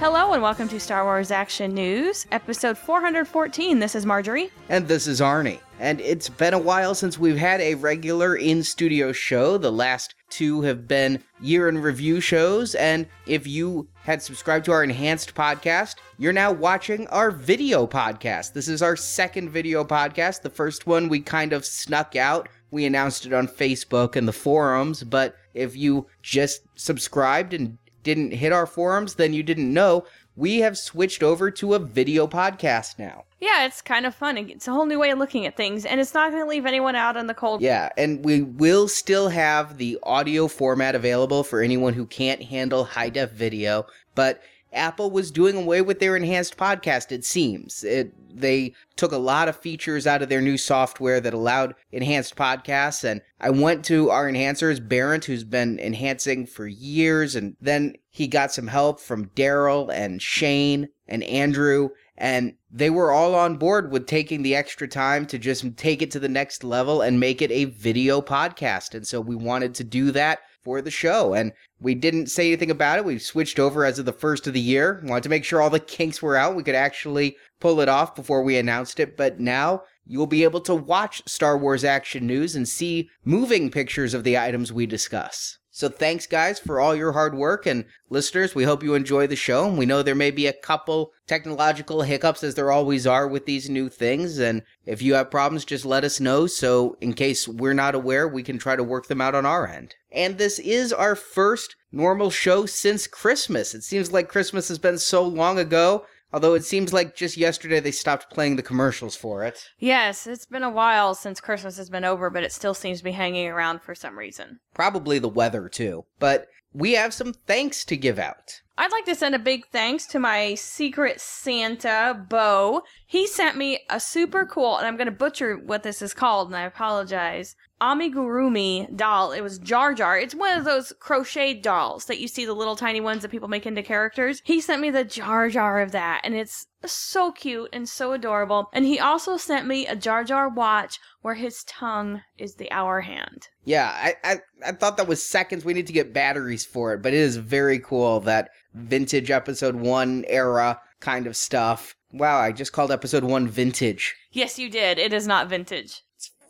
Hello and welcome to Star Wars Action News, episode 414. This is Marjorie. And this is Arnie. And it's been a while since we've had a regular in studio show. The last two have been year in review shows. And if you had subscribed to our enhanced podcast, you're now watching our video podcast. This is our second video podcast. The first one we kind of snuck out. We announced it on Facebook and the forums. But if you just subscribed and didn't hit our forums, then you didn't know. We have switched over to a video podcast now. Yeah, it's kind of fun. It's a whole new way of looking at things, and it's not going to leave anyone out in the cold. Yeah, and we will still have the audio format available for anyone who can't handle high def video, but Apple was doing away with their enhanced podcast, it seems. It, they took a lot of features out of their new software that allowed enhanced podcasts. And I went to our enhancers, Barrett, who's been enhancing for years. And then he got some help from Daryl and Shane and Andrew. And they were all on board with taking the extra time to just take it to the next level and make it a video podcast. And so we wanted to do that for the show. And we didn't say anything about it. We switched over as of the first of the year. Wanted to make sure all the kinks were out. We could actually pull it off before we announced it. But now you'll be able to watch Star Wars Action News and see moving pictures of the items we discuss. So thanks, guys, for all your hard work. And listeners, we hope you enjoy the show. And We know there may be a couple technological hiccups, as there always are with these new things. And if you have problems, just let us know. So, in case we're not aware, we can try to work them out on our end. And this is our first normal show since Christmas. It seems like Christmas has been so long ago. Although it seems like just yesterday they stopped playing the commercials for it. Yes, it's been a while since Christmas has been over, but it still seems to be hanging around for some reason. Probably the weather, too. But we have some thanks to give out. I'd like to send a big thanks to my secret Santa, Bo. He sent me a super cool, and I'm going to butcher what this is called, and I apologize. Amigurumi doll. It was Jar Jar. It's one of those crocheted dolls that you see the little tiny ones that people make into characters. He sent me the Jar Jar of that, and it's so cute and so adorable. And he also sent me a Jar Jar watch where his tongue is the hour hand. Yeah, I, I, I thought that was seconds. We need to get batteries for it, but it is very cool that vintage episode one era kind of stuff. Wow, I just called episode one vintage. Yes, you did. It is not vintage.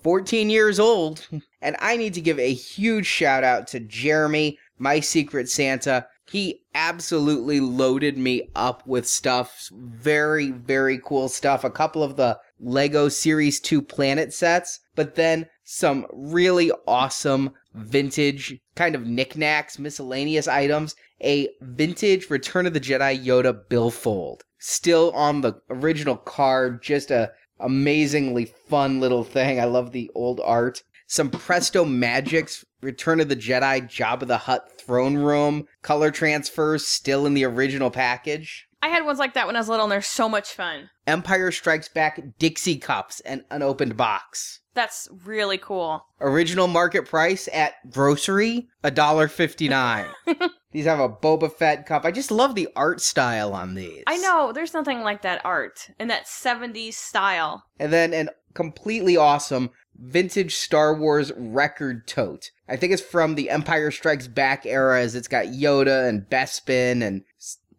14 years old. And I need to give a huge shout out to Jeremy, my secret Santa. He absolutely loaded me up with stuff. Very, very cool stuff. A couple of the Lego Series 2 planet sets, but then some really awesome vintage kind of knickknacks, miscellaneous items. A vintage Return of the Jedi Yoda billfold. Still on the original card, just a amazingly fun little thing. I love the old art. Some Presto Magics, Return of the Jedi, Jabba the Hutt throne room, color transfers still in the original package. I had ones like that when I was little, and they're so much fun. Empire Strikes Back Dixie cups and unopened box. That's really cool. Original market price at grocery, $1.59. these have a Boba Fett cup. I just love the art style on these. I know, there's nothing like that art in that 70s style. And then an completely awesome vintage Star Wars record tote. I think it's from the Empire Strikes Back era as it's got Yoda and Bespin and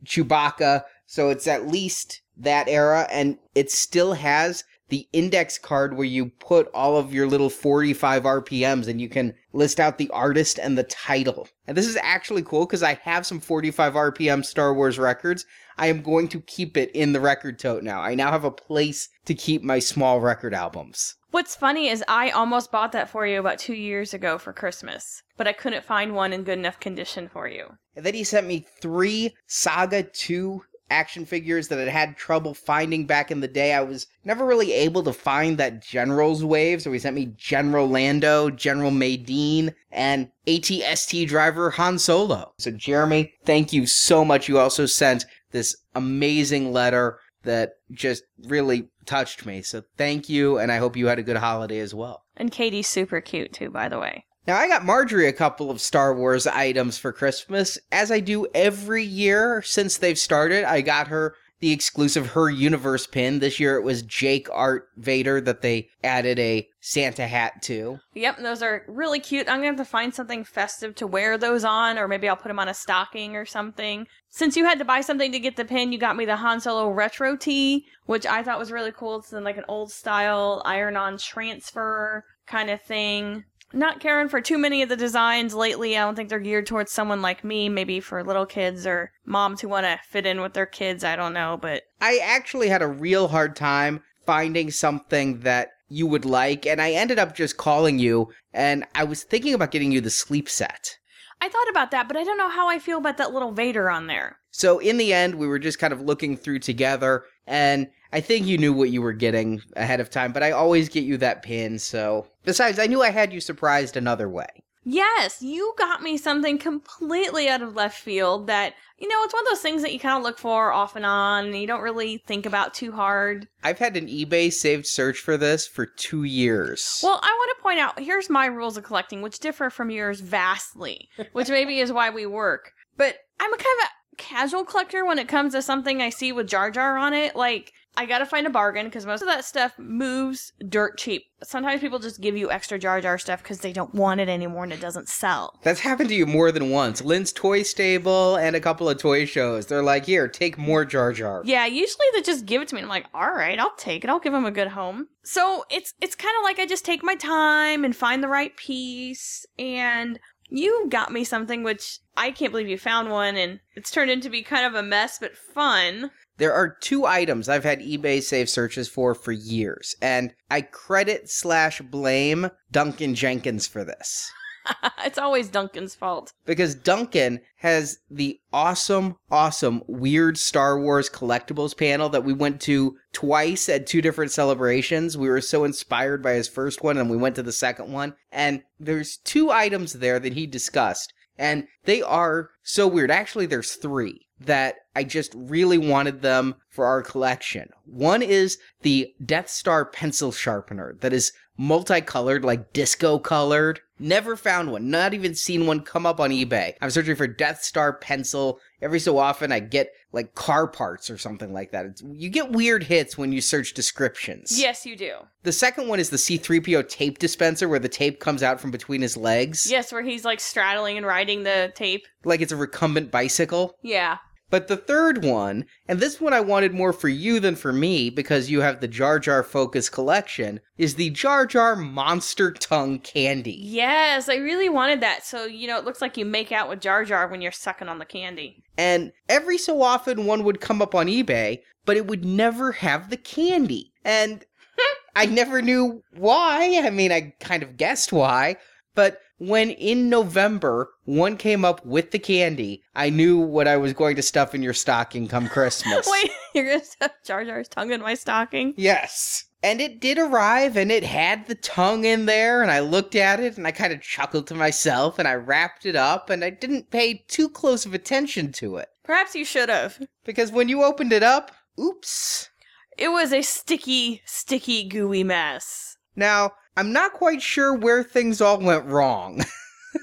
Chewbacca So it's at least that era, and it still has the index card where you put all of your little 45 RPMs and you can list out the artist and the title. And this is actually cool because I have some 45 RPM Star Wars records. I am going to keep it in the record tote now. I now have a place to keep my small record albums. What's funny is I almost bought that for you about two years ago for Christmas, but I couldn't find one in good enough condition for you. And then he sent me three Saga 2 action figures that I had trouble finding back in the day. I was never really able to find that General's wave, so he sent me General Lando, General Madine, and ATST driver Han Solo. So, Jeremy, thank you so much. You also sent this amazing letter that just really touched me. So, thank you, and I hope you had a good holiday as well. And Katie's super cute too, by the way. Now, I got Marjorie a couple of Star Wars items for Christmas, as I do every year since they've started. I got her the exclusive Her Universe pin. This year it was Jake Art Vader that they added a Santa hat to. Yep, those are really cute. I'm gonna have to find something festive to wear those on, or maybe I'll put them on a stocking or something. Since you had to buy something to get the pin, you got me the Han Solo retro tee, which I thought was really cool. It's in like an old style iron on transfer kind of thing not caring for too many of the designs lately. I don't think they're geared towards someone like me, maybe for little kids or moms who want to fit in with their kids. I don't know, but I actually had a real hard time finding something that you would like, and I ended up just calling you, and I was thinking about getting you the sleep set. I thought about that, but I don't know how I feel about that little Vader on there. So in the end, we were just kind of looking through together, and I think you knew what you were getting ahead of time, but I always get you that pin, so. Besides, I knew I had you surprised another way. Yes, you got me something completely out of left field that, you know, it's one of those things that you kind of look for off and on and you don't really think about too hard. I've had an eBay saved search for this for two years. Well, I want to point out here's my rules of collecting, which differ from yours vastly, which maybe is why we work. But I'm a kind of a casual collector when it comes to something I see with Jar Jar on it. Like, I gotta find a bargain because most of that stuff moves dirt cheap. Sometimes people just give you extra Jar Jar stuff because they don't want it anymore and it doesn't sell. That's happened to you more than once. Lynn's Toy Stable and a couple of toy shows. They're like, here, take more Jar Jar. Yeah, usually they just give it to me. I'm like, all right, I'll take it. I'll give them a good home. So it's it's kind of like I just take my time and find the right piece. And you got me something which I can't believe you found one, and it's turned into be kind of a mess but fun. There are two items I've had eBay save searches for for years, and I credit slash blame Duncan Jenkins for this. it's always Duncan's fault. Because Duncan has the awesome, awesome weird Star Wars collectibles panel that we went to twice at two different celebrations. We were so inspired by his first one and we went to the second one. And there's two items there that he discussed. And they are so weird. Actually, there's three that I just really wanted them for our collection. One is the Death Star pencil sharpener that is multicolored, like disco colored. Never found one, not even seen one come up on eBay. I'm searching for Death Star pencil. Every so often I get like car parts or something like that. It's, you get weird hits when you search descriptions. Yes, you do. The second one is the C3PO tape dispenser where the tape comes out from between his legs. Yes, where he's like straddling and riding the tape. Like it's a recumbent bicycle. Yeah. But the third one, and this one I wanted more for you than for me because you have the Jar Jar Focus collection, is the Jar Jar Monster Tongue Candy. Yes, I really wanted that. So, you know, it looks like you make out with Jar Jar when you're sucking on the candy. And every so often one would come up on eBay, but it would never have the candy. And I never knew why. I mean, I kind of guessed why, but when in November one came up with the candy, I knew what I was going to stuff in your stocking come Christmas. Wait, you're gonna stuff Jar Jar's tongue in my stocking? Yes. And it did arrive and it had the tongue in there and I looked at it and I kind of chuckled to myself and I wrapped it up and I didn't pay too close of attention to it. Perhaps you should have. Because when you opened it up, oops. It was a sticky, sticky, gooey mess. Now, I'm not quite sure where things all went wrong.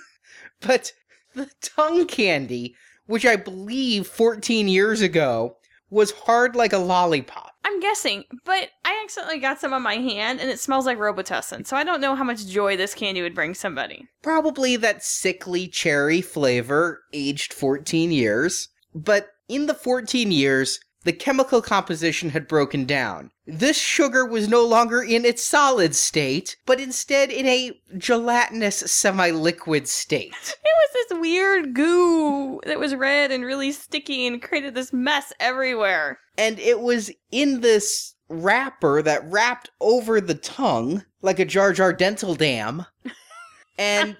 but the tongue candy, which I believe 14 years ago was hard like a lollipop. I'm guessing, but I accidentally got some on my hand and it smells like Robitussin, so I don't know how much joy this candy would bring somebody. Probably that sickly cherry flavor, aged 14 years. But in the 14 years, the chemical composition had broken down. This sugar was no longer in its solid state, but instead in a gelatinous semi liquid state. It was this weird goo that was red and really sticky and created this mess everywhere. And it was in this wrapper that wrapped over the tongue like a Jar Jar dental dam. And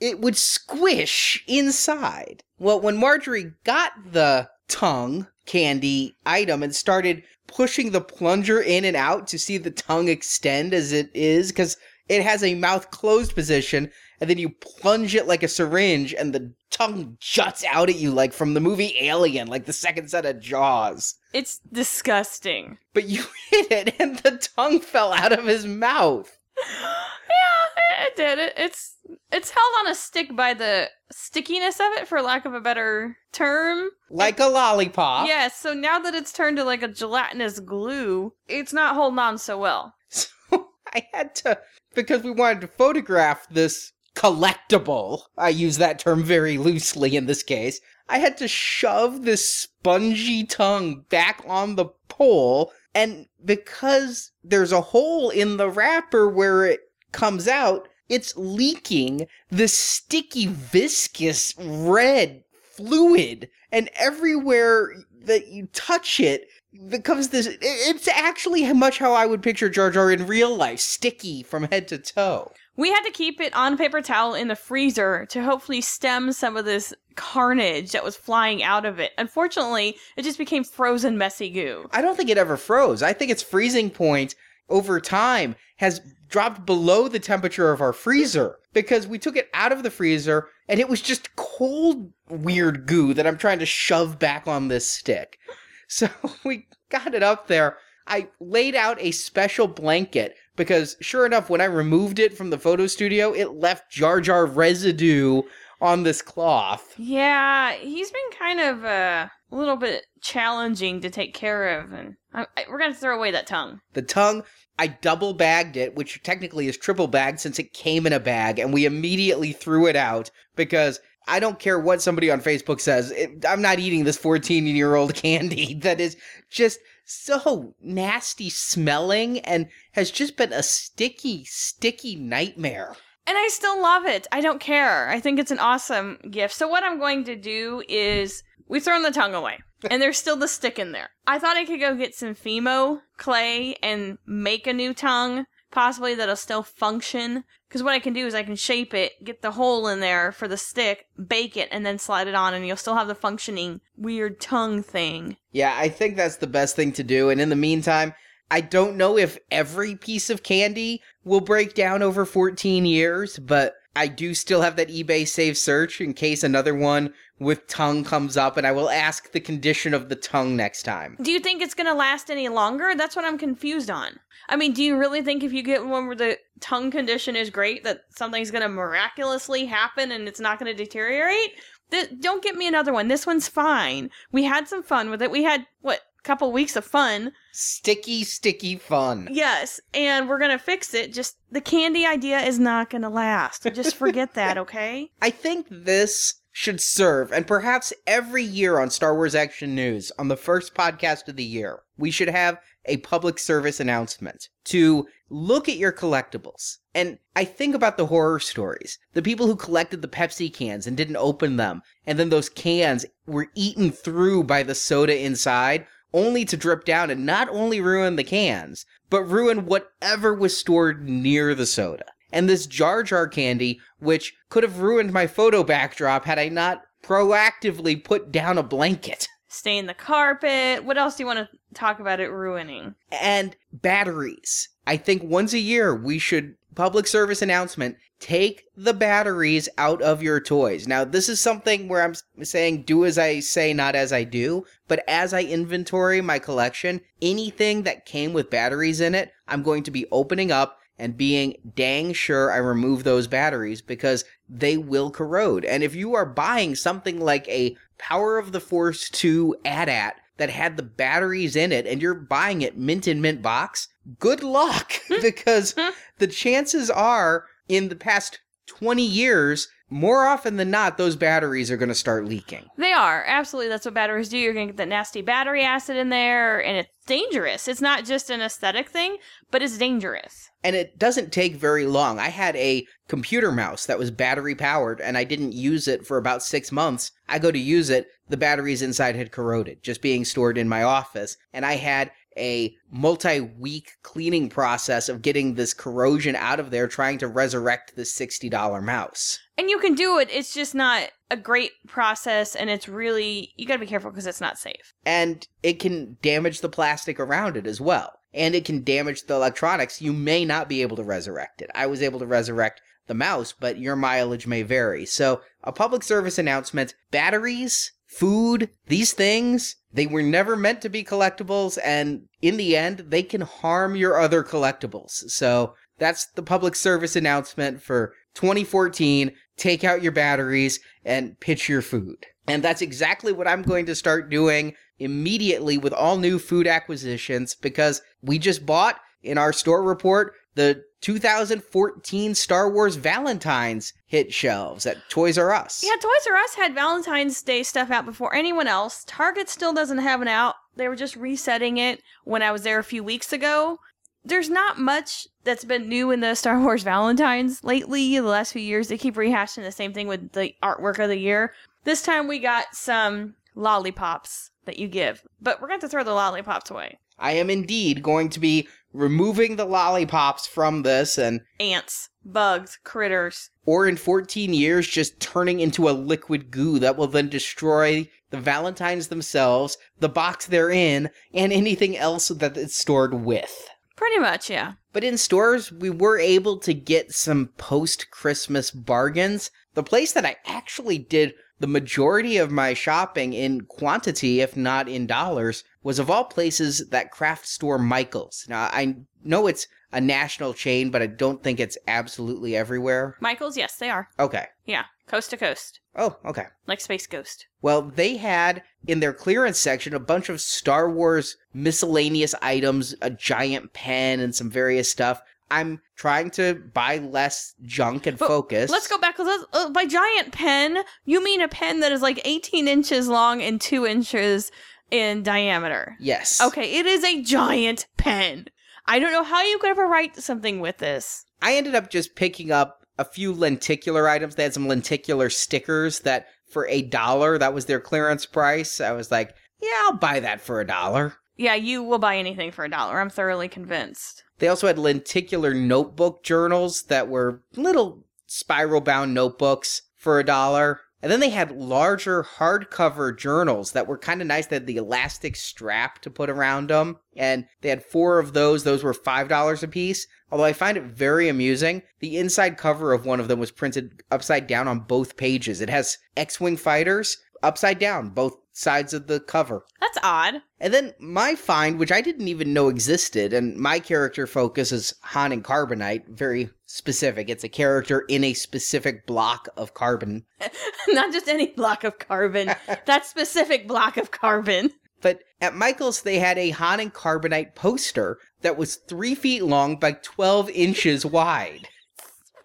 it would squish inside. Well, when Marjorie got the tongue candy item and started pushing the plunger in and out to see the tongue extend as it is, because it has a mouth closed position, and then you plunge it like a syringe, and the tongue juts out at you like from the movie Alien, like the second set of Jaws. It's disgusting. But you hit it, and the tongue fell out of his mouth. yeah, it did. It, it's it's held on a stick by the stickiness of it, for lack of a better term. Like a lollipop. Yes. so now that it's turned to like a gelatinous glue, it's not holding on so well. So I had to, because we wanted to photograph this collectible, I use that term very loosely in this case, I had to shove this spongy tongue back on the pole. And because there's a hole in the wrapper where it comes out, it's leaking the sticky, viscous red fluid. And everywhere that you touch it, becomes this. It's actually much how I would picture Jar Jar in real life, sticky from head to toe. We had to keep it on paper towel in the freezer to hopefully stem some of this carnage that was flying out of it. Unfortunately, it just became frozen messy goo. I don't think it ever froze. I think its freezing point over time has dropped below the temperature of our freezer because we took it out of the freezer and it was just cold, weird goo that I'm trying to shove back on this stick. So we got it up there. I laid out a special blanket because sure enough, when I removed it from the photo studio, it left Jar Jar residue on this cloth. Yeah, he's been kind of uh, a little bit challenging to take care of, and I, I, we're gonna throw away that tongue. The tongue, I double bagged it, which technically is triple bagged since it came in a bag, and we immediately threw it out because I don't care what somebody on Facebook says. It, I'm not eating this 14 year old candy that is just so nasty smelling and has just been a sticky, sticky nightmare. And I still love it. I don't care. I think it's an awesome gift. So, what I'm going to do is we've thrown the tongue away, and there's still the stick in there. I thought I could go get some Fimo clay and make a new tongue, possibly that'll still function. Because what I can do is I can shape it, get the hole in there for the stick, bake it, and then slide it on, and you'll still have the functioning weird tongue thing. Yeah, I think that's the best thing to do. And in the meantime, I don't know if every piece of candy will break down over 14 years, but I do still have that eBay save search in case another one with tongue comes up, and I will ask the condition of the tongue next time. Do you think it's going to last any longer? That's what I'm confused on. I mean, do you really think if you get one where the tongue condition is great, that something's going to miraculously happen and it's not going to deteriorate? Th- don't get me another one. This one's fine. We had some fun with it. We had, what, couple weeks of fun. Sticky, sticky fun. Yes, and we're gonna fix it. Just the candy idea is not gonna last. Just forget that, okay? I think this should serve, and perhaps every year on Star Wars Action News, on the first podcast of the year, we should have a public service announcement to look at your collectibles. And I think about the horror stories. The people who collected the Pepsi cans and didn't open them, and then those cans were eaten through by the soda inside, only to drip down and not only ruin the cans, but ruin whatever was stored near the soda. And this Jar Jar candy, which could have ruined my photo backdrop had I not proactively put down a blanket. Stain the carpet. What else do you want to talk about it ruining? And batteries. I think once a year we should public service announcement take the batteries out of your toys. Now, this is something where I'm saying do as I say, not as I do. But as I inventory my collection, anything that came with batteries in it, I'm going to be opening up and being dang sure I remove those batteries because they will corrode. And if you are buying something like a Power of the Force 2 AT-AT that had the batteries in it and you're buying it mint in mint box, good luck. Because the chances are in the past 20 years more often than not, those batteries are going to start leaking. They are. Absolutely. That's what batteries do. You're going to get that nasty battery acid in there, and it's dangerous. It's not just an aesthetic thing, but it's dangerous. And it doesn't take very long. I had a computer mouse that was battery powered, and I didn't use it for about six months. I go to use it, the batteries inside had corroded, just being stored in my office. And I had a multi week cleaning process of getting this corrosion out of there, trying to resurrect the $60 mouse. And you can do it. It's just not a great process, and it's really, you got to be careful because it's not safe. And it can damage the plastic around it as well. And it can damage the electronics. You may not be able to resurrect it. I was able to resurrect the mouse, but your mileage may vary. So, a public service announcement batteries, food, these things, they were never meant to be collectibles, and in the end, they can harm your other collectibles. So, that's the public service announcement for 2014. Take out your batteries and pitch your food. And that's exactly what I'm going to start doing immediately with all new food acquisitions because we just bought in our store report the 2014 Star Wars Valentine's hit shelves at Toys R Us. Yeah, Toys R Us had Valentine's Day stuff out before anyone else. Target still doesn't have it out. They were just resetting it when I was there a few weeks ago. There's not much that's been new in the Star Wars Valentines lately. The last few years, they keep rehashing the same thing with the artwork of the year. This time we got some lollipops that you give, but we're going to throw the lollipops away. I am indeed going to be removing the lollipops from this and Ants, bugs, critters. or in 14 years just turning into a liquid goo that will then destroy the valentines themselves, the box they're in, and anything else that it's stored with. Pretty much, yeah. But in stores, we were able to get some post Christmas bargains. The place that I actually did the majority of my shopping in quantity, if not in dollars, was of all places that craft store Michaels. Now, I know it's a national chain, but I don't think it's absolutely everywhere. Michaels, yes, they are. Okay. Yeah, coast to coast, Oh, okay. like Space Ghost. Well, they had in their clearance section a bunch of Star Wars miscellaneous items, a giant pen, and some various stuff. I'm trying to buy less junk and But focus. Let's go back because uh, by giant pen, you mean a pen that is like 18 inches long and 2 inches in diameter. Yes. Okay, it is a giant pen. I don't know how you could ever write something with this. I ended up just picking up a few lenticular items. They had some lenticular stickers that for a dollar, that was their clearance price. I was like, yeah, I'll buy that for a dollar. Yeah, you will buy anything for a dollar. I'm thoroughly convinced. They also had lenticular notebook journals that were little spiral bound notebooks for a dollar. And then they had larger hardcover journals that were kind of nice. They had the elastic strap to put around them. And they had four of those. Those were $5 a piece. Although I find it very amusing, the inside cover of one of them was printed upside down on both pages. It has X Wing fighters upside down, both sides of the cover. That's odd. And then my find, which I didn't even know existed, and my character focus is Han and Carbonite, very specific. It's a character in a specific block of carbon. Not just any block of carbon. that specific block of carbon. But at Michael's, they had a Han and Carbonite poster that was three feet long by 12 inches wide.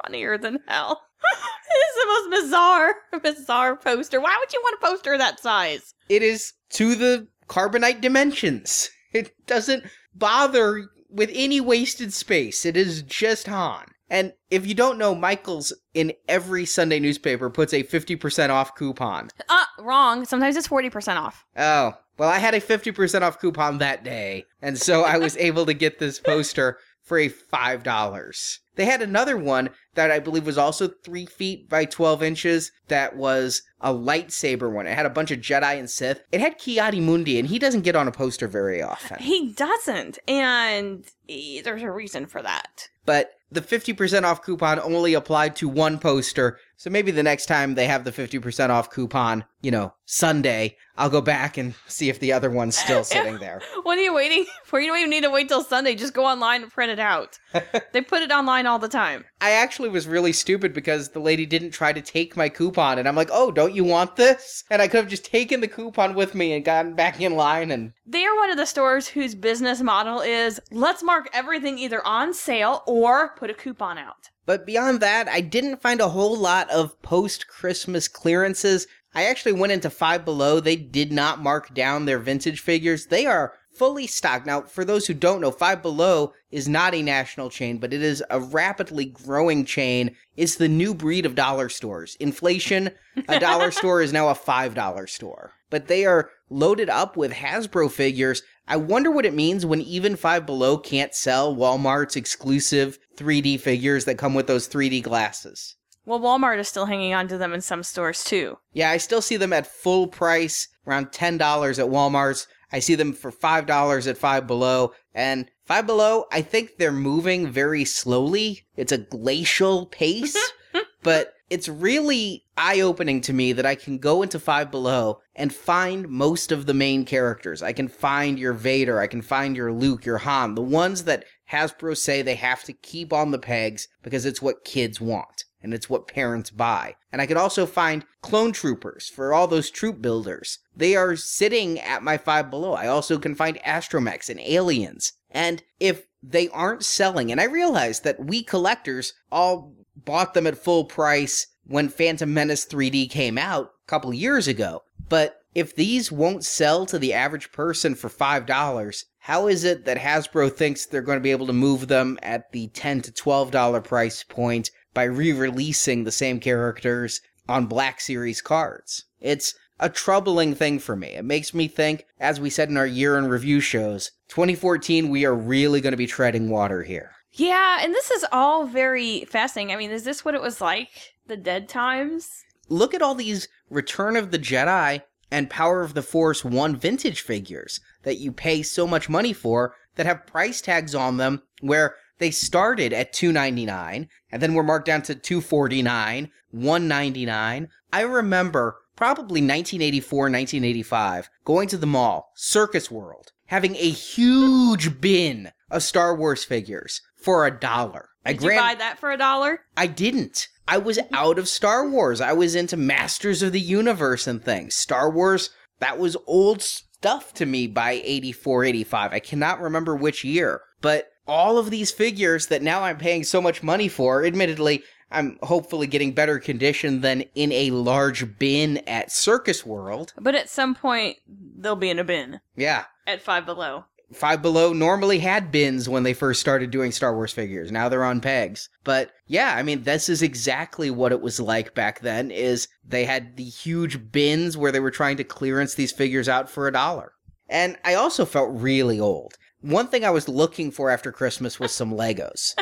Funnier than hell. it's the most bizarre, bizarre poster. Why would you want a poster that size? It is to the Carbonite dimensions. It doesn't bother with any wasted space. It is just Han. And if you don't know, Michael's in every Sunday newspaper puts a 50% off coupon. Uh, wrong. Sometimes it's 40% off. Oh, well, I had a 50% off coupon that day, and so I was able to get this poster for a $5. They had another one that I believe was also 3 feet by 12 inches that was a lightsaber one. It had a bunch of Jedi and Sith. It had Ki-Adi-Mundi, and he doesn't get on a poster very often. He doesn't. And there's a reason for that. But the 50% off coupon only applied to one poster. So maybe the next time they have the 50% off coupon, you know, Sunday, I'll go back and see if the other one's still sitting there. What are you waiting for? You don't even need to wait till Sunday. Just go online and print it out. they put it online all the time. I actually was really stupid because the lady didn't try to take my coupon, and I'm like, oh, don't you want this? And I could have just taken the coupon with me and gotten back in line and. They are one of the stores whose business model is let's mark everything either on sale or put a coupon out. But beyond that, I didn't find a whole lot of post Christmas clearances. I actually went into Five Below. They did not mark down their vintage figures. They are fully stocked. Now, for those who don't know, Five Below is not a national chain, but it is a rapidly growing chain. It's the new breed of dollar stores. Inflation, a dollar store is now a $5 store. But they are loaded up with Hasbro figures. I wonder what it means when even Five Below can't sell Walmart's exclusive 3D figures that come with those 3D glasses. Well, Walmart is still hanging on to them in some stores too. Yeah, I still see them at full price, around $10 at Walmart's. I see them for $5 at Five Below. And Five Below, I think they're moving very slowly. It's a glacial pace, but it's really eye opening to me that I can go into Five Below and find most of the main characters. I can find your Vader, I can find your Luke, your Han, the ones that Hasbro say they have to keep on the pegs because it's what kids want and it's what parents buy. And I could also find clone troopers for all those troop builders. They are sitting at my Five Below. I also can find astromechs and aliens. And if they aren't selling, and I realize that we collectors all bought them at full price when Phantom Menace 3D came out a couple years ago, but if these won't sell to the average person for $5, how is it that Hasbro thinks they're going to be able to move them at the 10 to $12 price point by re releasing the same characters on Black Series cards? It's a troubling thing for me. It makes me think, as we said in our year in review shows, 2014, we are really going to be treading water here. Yeah, and this is all very fascinating. I mean, is this what it was like the dead times? Look at all these Return of the Jedi and Power of the Force 1 vintage figures that you pay so much money for that have price tags on them where they started at 299 and then were marked down to 249, 199. I remember probably 1984, 1985 going to the mall, Circus World, having a huge bin of Star Wars figures for a dollar. Did you buy that for a dollar? I didn't. I was out of Star Wars. I was into Masters of the Universe and things. Star Wars, that was old stuff to me by 84, 85. I cannot remember which year. But all of these figures that now I'm paying so much money for, admittedly, I'm hopefully getting better condition than in a large bin at Circus World. But at some point, they'll be in a bin Yeah. at Five Below. Five Below normally had bins when they first started doing Star Wars figures. Now they're on pegs. But yeah, I mean, this is exactly what it was like back then is they had the huge bins where they were trying to clearance these figures out for a dollar. And I also felt really old. One thing I was looking for after Christmas was some Legos.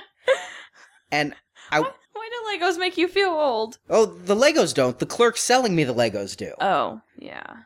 and I Why, why do Legos make you feel old? oh, the Legos don't. The clerk selling me the Legos do. Oh, yeah.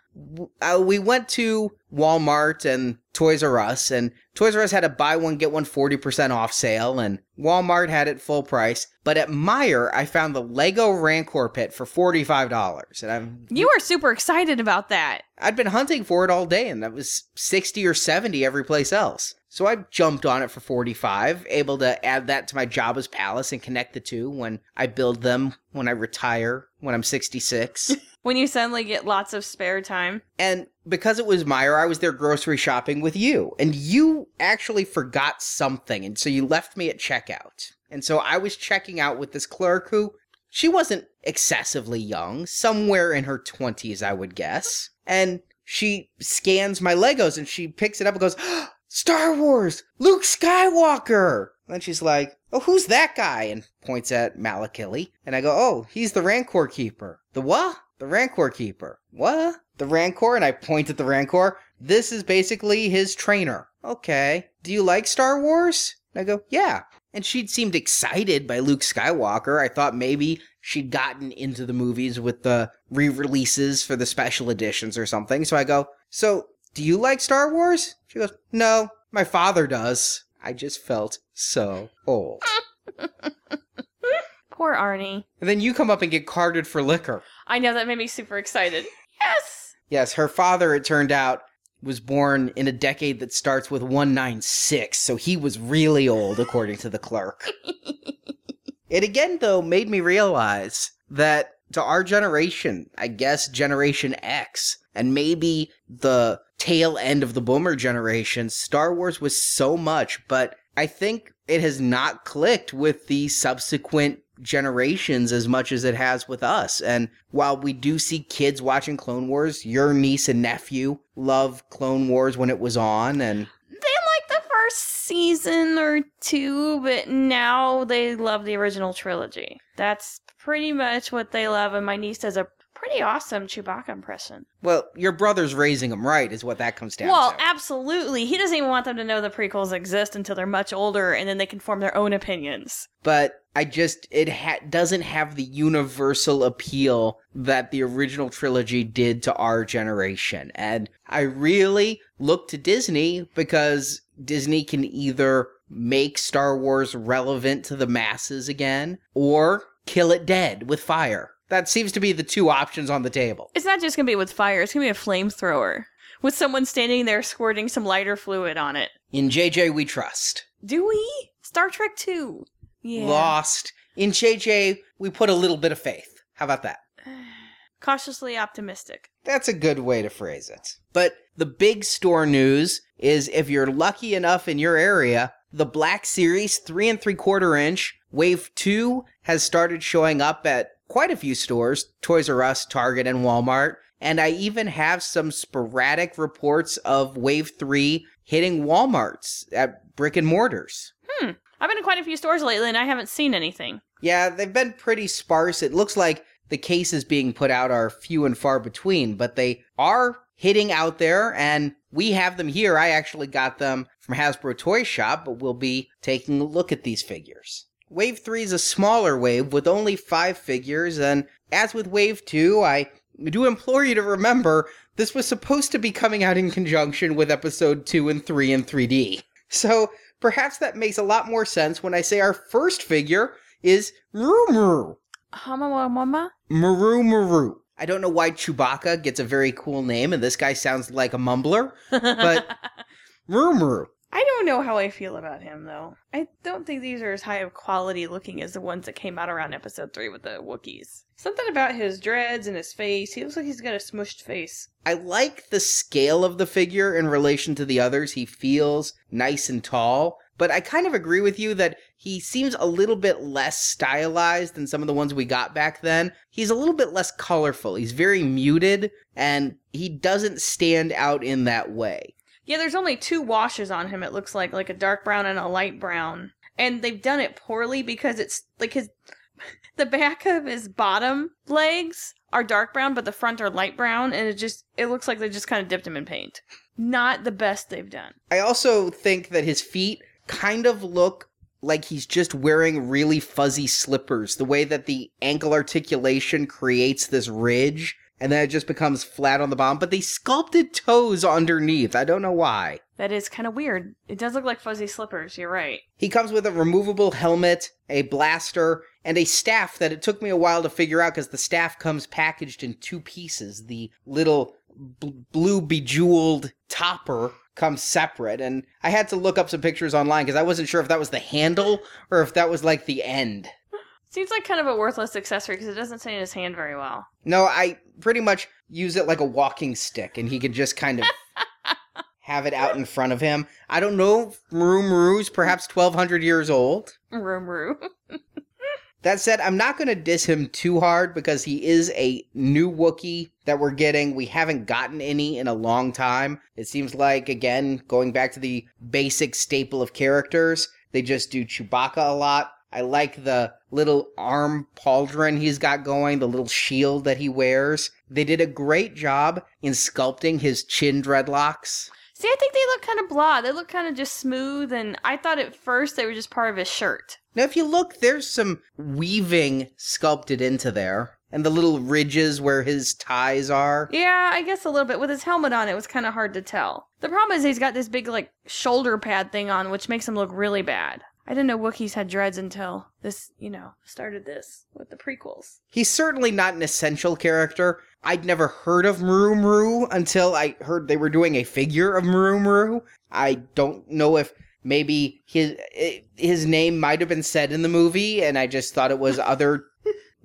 uh, we went to Walmart and Toys R Us, and Toys R Us had a buy one get one 40% off sale, and Walmart had it full price. But at Meijer, I found the Lego Rancor pit for $45. And I'm You were super excited about that. I'd been hunting for it all day, and that was 60 or 70 every place else. So I jumped on it for 45, able to add that to my Jabba's Palace and connect the two when I build them when I retire when I'm 66. When you suddenly get lots of spare time. And because it was Meijer, I was there grocery shopping with you. And you actually forgot something. And so you left me at checkout. And so I was checking out with this clerk who, she wasn't excessively young, somewhere in her 20s, I would guess. And she scans my Legos and she picks it up and goes, Star Wars! Luke Skywalker! And then she's like, Oh, who's that guy? And points at Malakili. And I go, Oh, he's the Rancor Keeper. The what? The Rancor Keeper. What? The Rancor? And I point at the Rancor. This is basically his trainer. Okay. Do you like Star Wars? And I go, Yeah. And she'd seemed excited by Luke Skywalker. I thought maybe she'd gotten into the movies with the re releases for the special editions or something. So I go, So, do you like Star Wars? She goes, No, my father does. I just felt so old. Poor Arnie. And then you come up and get carded for liquor. I know that made me super excited. Yes! Yes, her father, it turned out, was born in a decade that starts with 196, so he was really old, according to the clerk. it again, though, made me realize that to our generation, I guess Generation X, and maybe the tail end of the boomer generation, Star Wars was so much, but I think it has not clicked with the subsequent generations as much as it has with us. And while we do see kids watching Clone Wars, your niece and nephew love Clone Wars when it was on and They like the first season or two, but now they love the original trilogy. That's pretty much what they love, and my niece does a pretty awesome Chewbacca impression. well, your brother's raising them right is what that comes down Well, to. Well, absolutely. He doesn't even want them to know the prequels exist until they're much older, and then they can form their own opinions. but I just it ha- doesn't have the universal appeal that the original trilogy did to our generation. And I really look to Disney because Disney can either make Star Wars relevant to the masses again or kill it dead with fire. That seems to be the two options on the table. It's not just gonna be with fire; it's gonna be a flamethrower with someone standing there squirting some lighter fluid on it. In JJ we trust. Do we? Star Trek Two. Yeah. Lost. In JJ we put a little bit of faith. How about that? Cautiously optimistic. That's a good way to phrase it. But the big store news is if you're lucky enough in your area, the Black Series 3 and 3 quarter inch Wave 2 has started showing up at quite a few stores Toys R Us, Target, and Walmart. And I even have some sporadic reports of Wave 3 hitting Walmarts at brick and mortars. Hmm. I've been to quite a few stores lately, and I haven't seen anything. Yeah, they've been pretty sparse. It looks like the cases being put out are few and far between, but they are hitting out there, and we have them here. I actually got them from Hasbro Toy Shop, but we'll be taking a look at these figures. Wave 3 is a smaller wave with only five figures, and as with Wave 2, I do implore you to remember this was supposed to be coming out in conjunction with Episode 2 and 3 in 3D. So perhaps that makes a lot more sense when I say our first figure is Muru mama? Merumeru. I don't know why Chewbacca gets a very cool name, and this guy sounds like a mumbler. But- Merumeru. I don't know how I feel about him though. I don't think these are as high of quality looking as the ones that came out around episode 3 with the Wookiees. Something about his dreads and his face. He looks like he's got a smushed face. I like the scale of the figure in relation to the others. He feels nice and tall, but I kind of agree with you that he seems a little bit less stylized than some of the ones we got back then. He's a little bit less colorful. He's very muted, and he doesn't stand out in that way. Yeah, there's only two washes on him, it looks like, like a dark brown and a light brown. And they've done it poorly because it's like his the back of his bottom legs are dark brown, but the front are light brown, and it just it looks like they just kind of dipped him in paint. Not the best they've done. I also think that his feet kind of look like he's just wearing really fuzzy slippers. The way that the ankle articulation creates this ridge and then it just becomes flat on the bottom, but they sculpted toes underneath. I don't know why. That is kind of weird. It does look like fuzzy slippers, you're right. He comes with a removable helmet, a blaster, and a staff that it took me a while to figure out because the staff comes packaged in two pieces. The little b- blue bejeweled topper comes separate, and I had to look up some pictures online because I wasn't sure if that was the handle or if that was like the end. Seems like kind of a worthless accessory because it doesn't stay in his hand very well. No, I pretty much use it like a walking stick, and he could just kind of have it out in front of him. I don't know. Merumeru's perhaps 1,200 years old. Rumru. That said, I'm not going to diss him too hard because he is a new Wookiee that we're getting. We haven't gotten any in a long time. It seems like, again, going back to the basic staple of characters, they just do Chewbacca a lot. I like the little arm pauldron he's got going, the little shield that he wears. They did a great job in sculpting his chin dreadlocks. See, I think they look kind of blah. They look kind of just smooth, and I thought at first they were just part of his shirt. Now, if you look, there's some weaving sculpted into there, and the little ridges where his ties are. Yeah, I guess a little bit. With his helmet on, it was kind of hard to tell. The problem is he's got this big, like, shoulder pad thing on, which makes him look really bad. I didn't know Wookiees had dreads until this, you know, started this with the prequels. He's certainly not an essential character. I'd never heard of Merumeru until I heard they were doing a figure of Merumeru. I don't know if maybe his his name might have been said in the movie, and I just thought it was other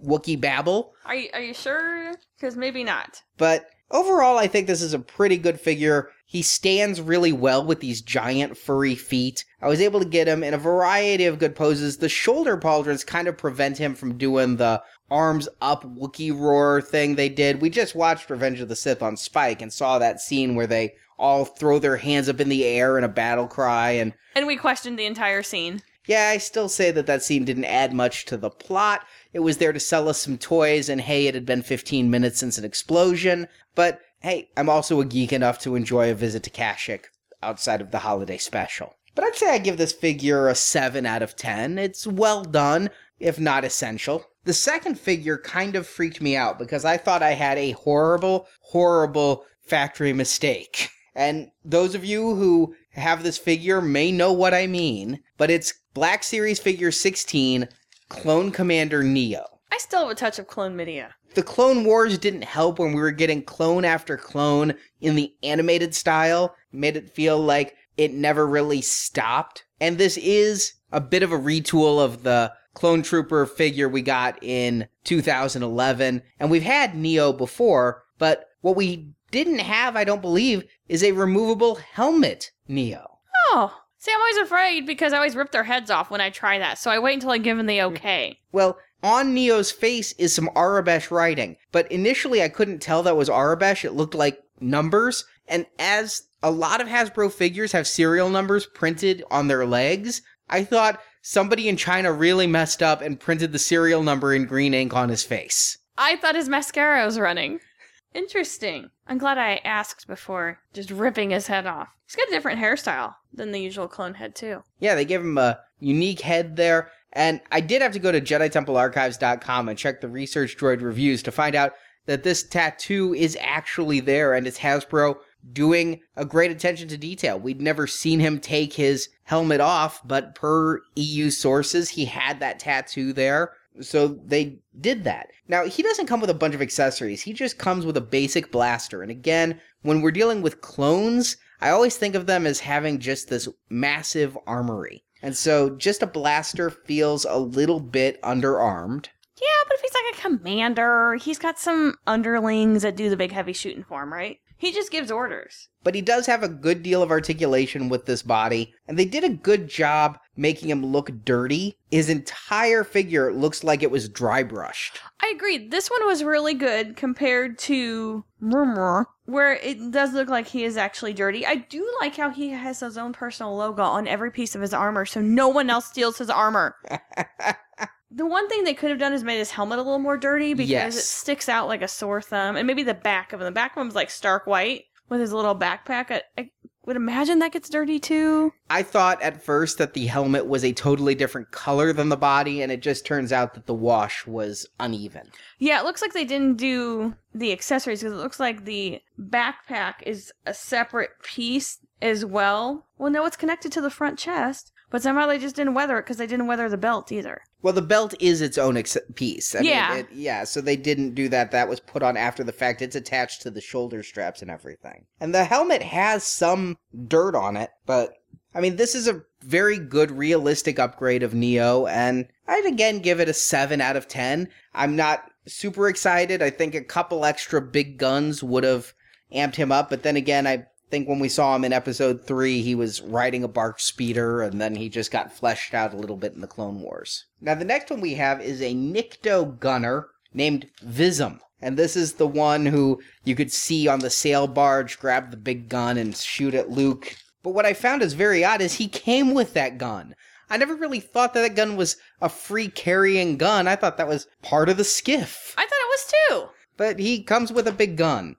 Wookiee babble. Are you, are you sure? Because maybe not. But Overall, I think this is a pretty good figure. He stands really well with these giant furry feet. I was able to get him in a variety of good poses. The shoulder pauldrons kind of prevent him from doing the arms up Wookiee roar thing they did. We just watched Revenge of the Sith on Spike and saw that scene where they all throw their hands up in the air in a battle cry and And we questioned the entire scene. yeah, I still say that that scene didn't add much to the plot. It was there to sell us some toys, and hey, it had been 15 minutes since an explosion. But hey, I'm also a geek enough to enjoy a visit to Kashyyyk outside of the holiday special. But I'd say I give this figure a 7 out of 10. It's well done, if not essential. The second figure kind of freaked me out because I thought I had a horrible, horrible factory mistake. And those of you who have this figure may know what I mean, but it's Black Series Figure 16, Clone Commander Neyo. I still have a touch of clone media. The Clone Wars didn't help when we were getting clone after clone in the animated style, made it feel like it never really stopped. And this is a bit of a retool of the Clone Trooper figure we got in 2011. And we've had Neyo before, but what we didn't have, I don't believe, is a removable helmet Neyo. Oh. See, I'm always afraid because I always rip their heads off when I try that. So I wait until I give them the hmm. okay. Well, on Neyo's face is some Aurebesh writing, but initially I couldn't tell that was Aurebesh. It looked like numbers. And as a lot of Hasbro figures have serial numbers printed on their legs, I thought somebody in China really messed up and printed the serial number in green ink on his face. I thought his mascara was running. Interesting. I'm glad I asked before just ripping his head off. He's got a different hairstyle than the usual clone head, too. Yeah, they gave him a unique head there. And I did have to go to JediTempleArchives.com and check the Research Droid reviews to find out that this tattoo is actually there and it's Hasbro doing a great attention to detail. We'd never seen him take his helmet off, but per EU sources, he had that tattoo there. So they did that. Now, he doesn't come with a bunch of accessories. He just comes with a basic blaster. And again, when we're dealing with clones, I always think of them as having just this massive armory. And so just a blaster feels a little bit underarmed. Yeah, but if he's like a commander, he's got some underlings that do the big heavy shooting for him, right? He just gives orders. But he does have a good deal of articulation with this body, and they did a good job making him look dirty. His entire figure looks like it was dry brushed. I agree. This one was really good compared to Merumeru, where it does look like he is actually dirty. I do like how he has his own personal logo on every piece of his armor, so no one else steals his armor. the one thing they could have done is made his helmet a little more dirty because Yes. it sticks out like a sore thumb, and maybe the back of him. The back of him's like stark white with his little backpack. I, I would imagine that gets dirty too. I thought at first that the helmet was a totally different color than the body, and it just turns out that the wash was uneven. Yeah, it looks like they didn't do the accessories because it looks like the backpack is a separate piece as well. Well, no, it's connected to the front chest, but somehow they just didn't weather it because they didn't weather the belt either. Well, the belt is its own ex- piece. I Yeah. Mean, it, yeah, so they didn't do that. That was put on after the fact. It's attached to the shoulder straps and everything. And the helmet has some dirt on it, but I mean, this is a very good, realistic upgrade of Neyo, and I'd again give it a 7 out of 10. I'm not super excited. I think a couple extra big guns would have amped him up, but then again, I think when we saw him in episode 3, he was riding a BARC speeder, and then he just got fleshed out a little bit in the Clone Wars. Now, the next one we have is a Nikto gunner named Vizam. And this is the one who you could see on the sail barge grab the big gun and shoot at Luke. But what I found is very odd is he came with that gun. I never really thought that that gun was a free carrying gun. I thought that was part of the skiff. I thought it was too. But he comes with a big gun.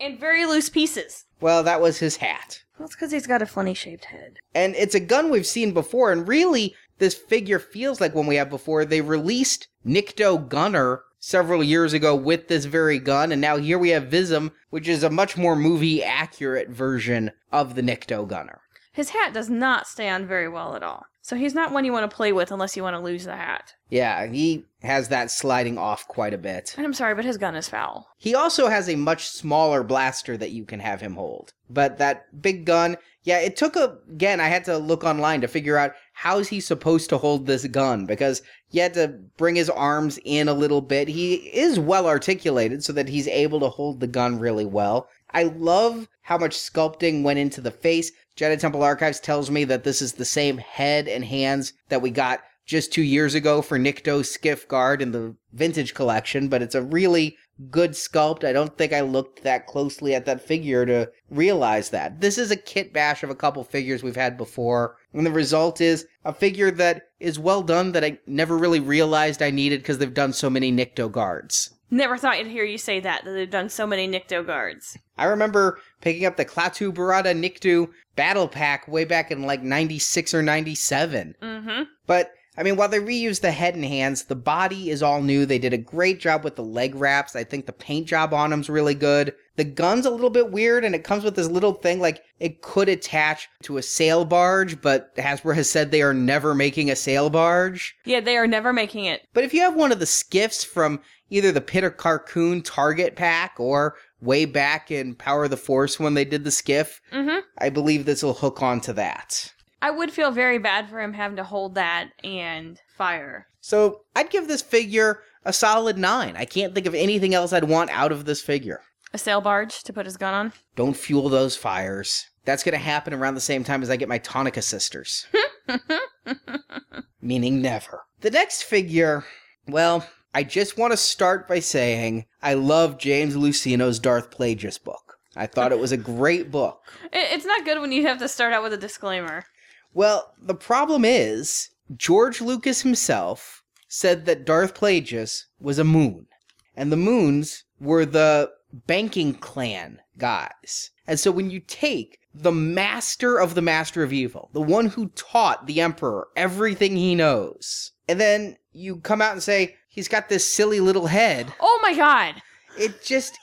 And very loose pieces. Well, that was his hat. That's because he's got a funny shaped head. And it's a gun we've seen before, and really, this figure feels like one we have before. They released Nikto Gunner several years ago with this very gun, and now here we have Vizam, which is a much more movie accurate version of the Nikto Gunner. His hat does not stay on very well at all. So he's not one you want to play with unless you want to lose the hat. Yeah, he has that sliding off quite a bit. And I'm sorry, but his gun is foul. He also has a much smaller blaster that you can have him hold. But that big gun, yeah, it took a again, I had to look online to figure out how is he supposed to hold this gun because you had to bring his arms in a little bit. He is well articulated so that he's able to hold the gun really well. I love how much sculpting went into the face. Jedi Temple Archives tells me that this is the same head and hands that we got just two years ago for Nikto Skiff Guard in the vintage collection, but it's a really good sculpt. I don't think I looked that closely at that figure to realize that. This is a kit bash of a couple figures we've had before, and the result is a figure that is well done that I never really realized I needed because they've done so many Nikto guards. Never thought you'd hear you say that, that they've done so many Nikto guards. I remember picking up the Klaatu Barada Nikto battle pack way back in like 96 or 97. Mm-hmm. But I mean, while they reused the head and hands, the body is all new. They did a great job with the leg wraps. I think the paint job on them's really good. The gun's a little bit weird, and it comes with this little thing like it could attach to a sail barge, but Hasbro has said they are never making a sail barge. Yeah, they are never making it. But if you have one of the skiffs from either the Pit of Carkoon Target pack or way back in Power of the Force when they did the skiff, Mm-hmm. I believe this will hook onto that. I would feel very bad for him having to hold that and fire. So I'd give this figure a solid nine. I can't think of anything else I'd want out of this figure. A sail barge to put his gun on. Don't fuel those fires. That's going to happen around the same time as I get my Tonnika sisters. Meaning never. The next figure, well, I just want to start by saying I love James Luceno's Darth Plagueis book. I thought it was a great book. It's not good when you have to start out with a disclaimer. Well, the problem is, George Lucas himself said that Darth Plagueis was a Muun, and the Muuns were the banking clan guys. And so when you take the master of the master of evil, the one who taught the emperor everything he knows, and then you come out and say he's got this silly little head, Oh my god! it just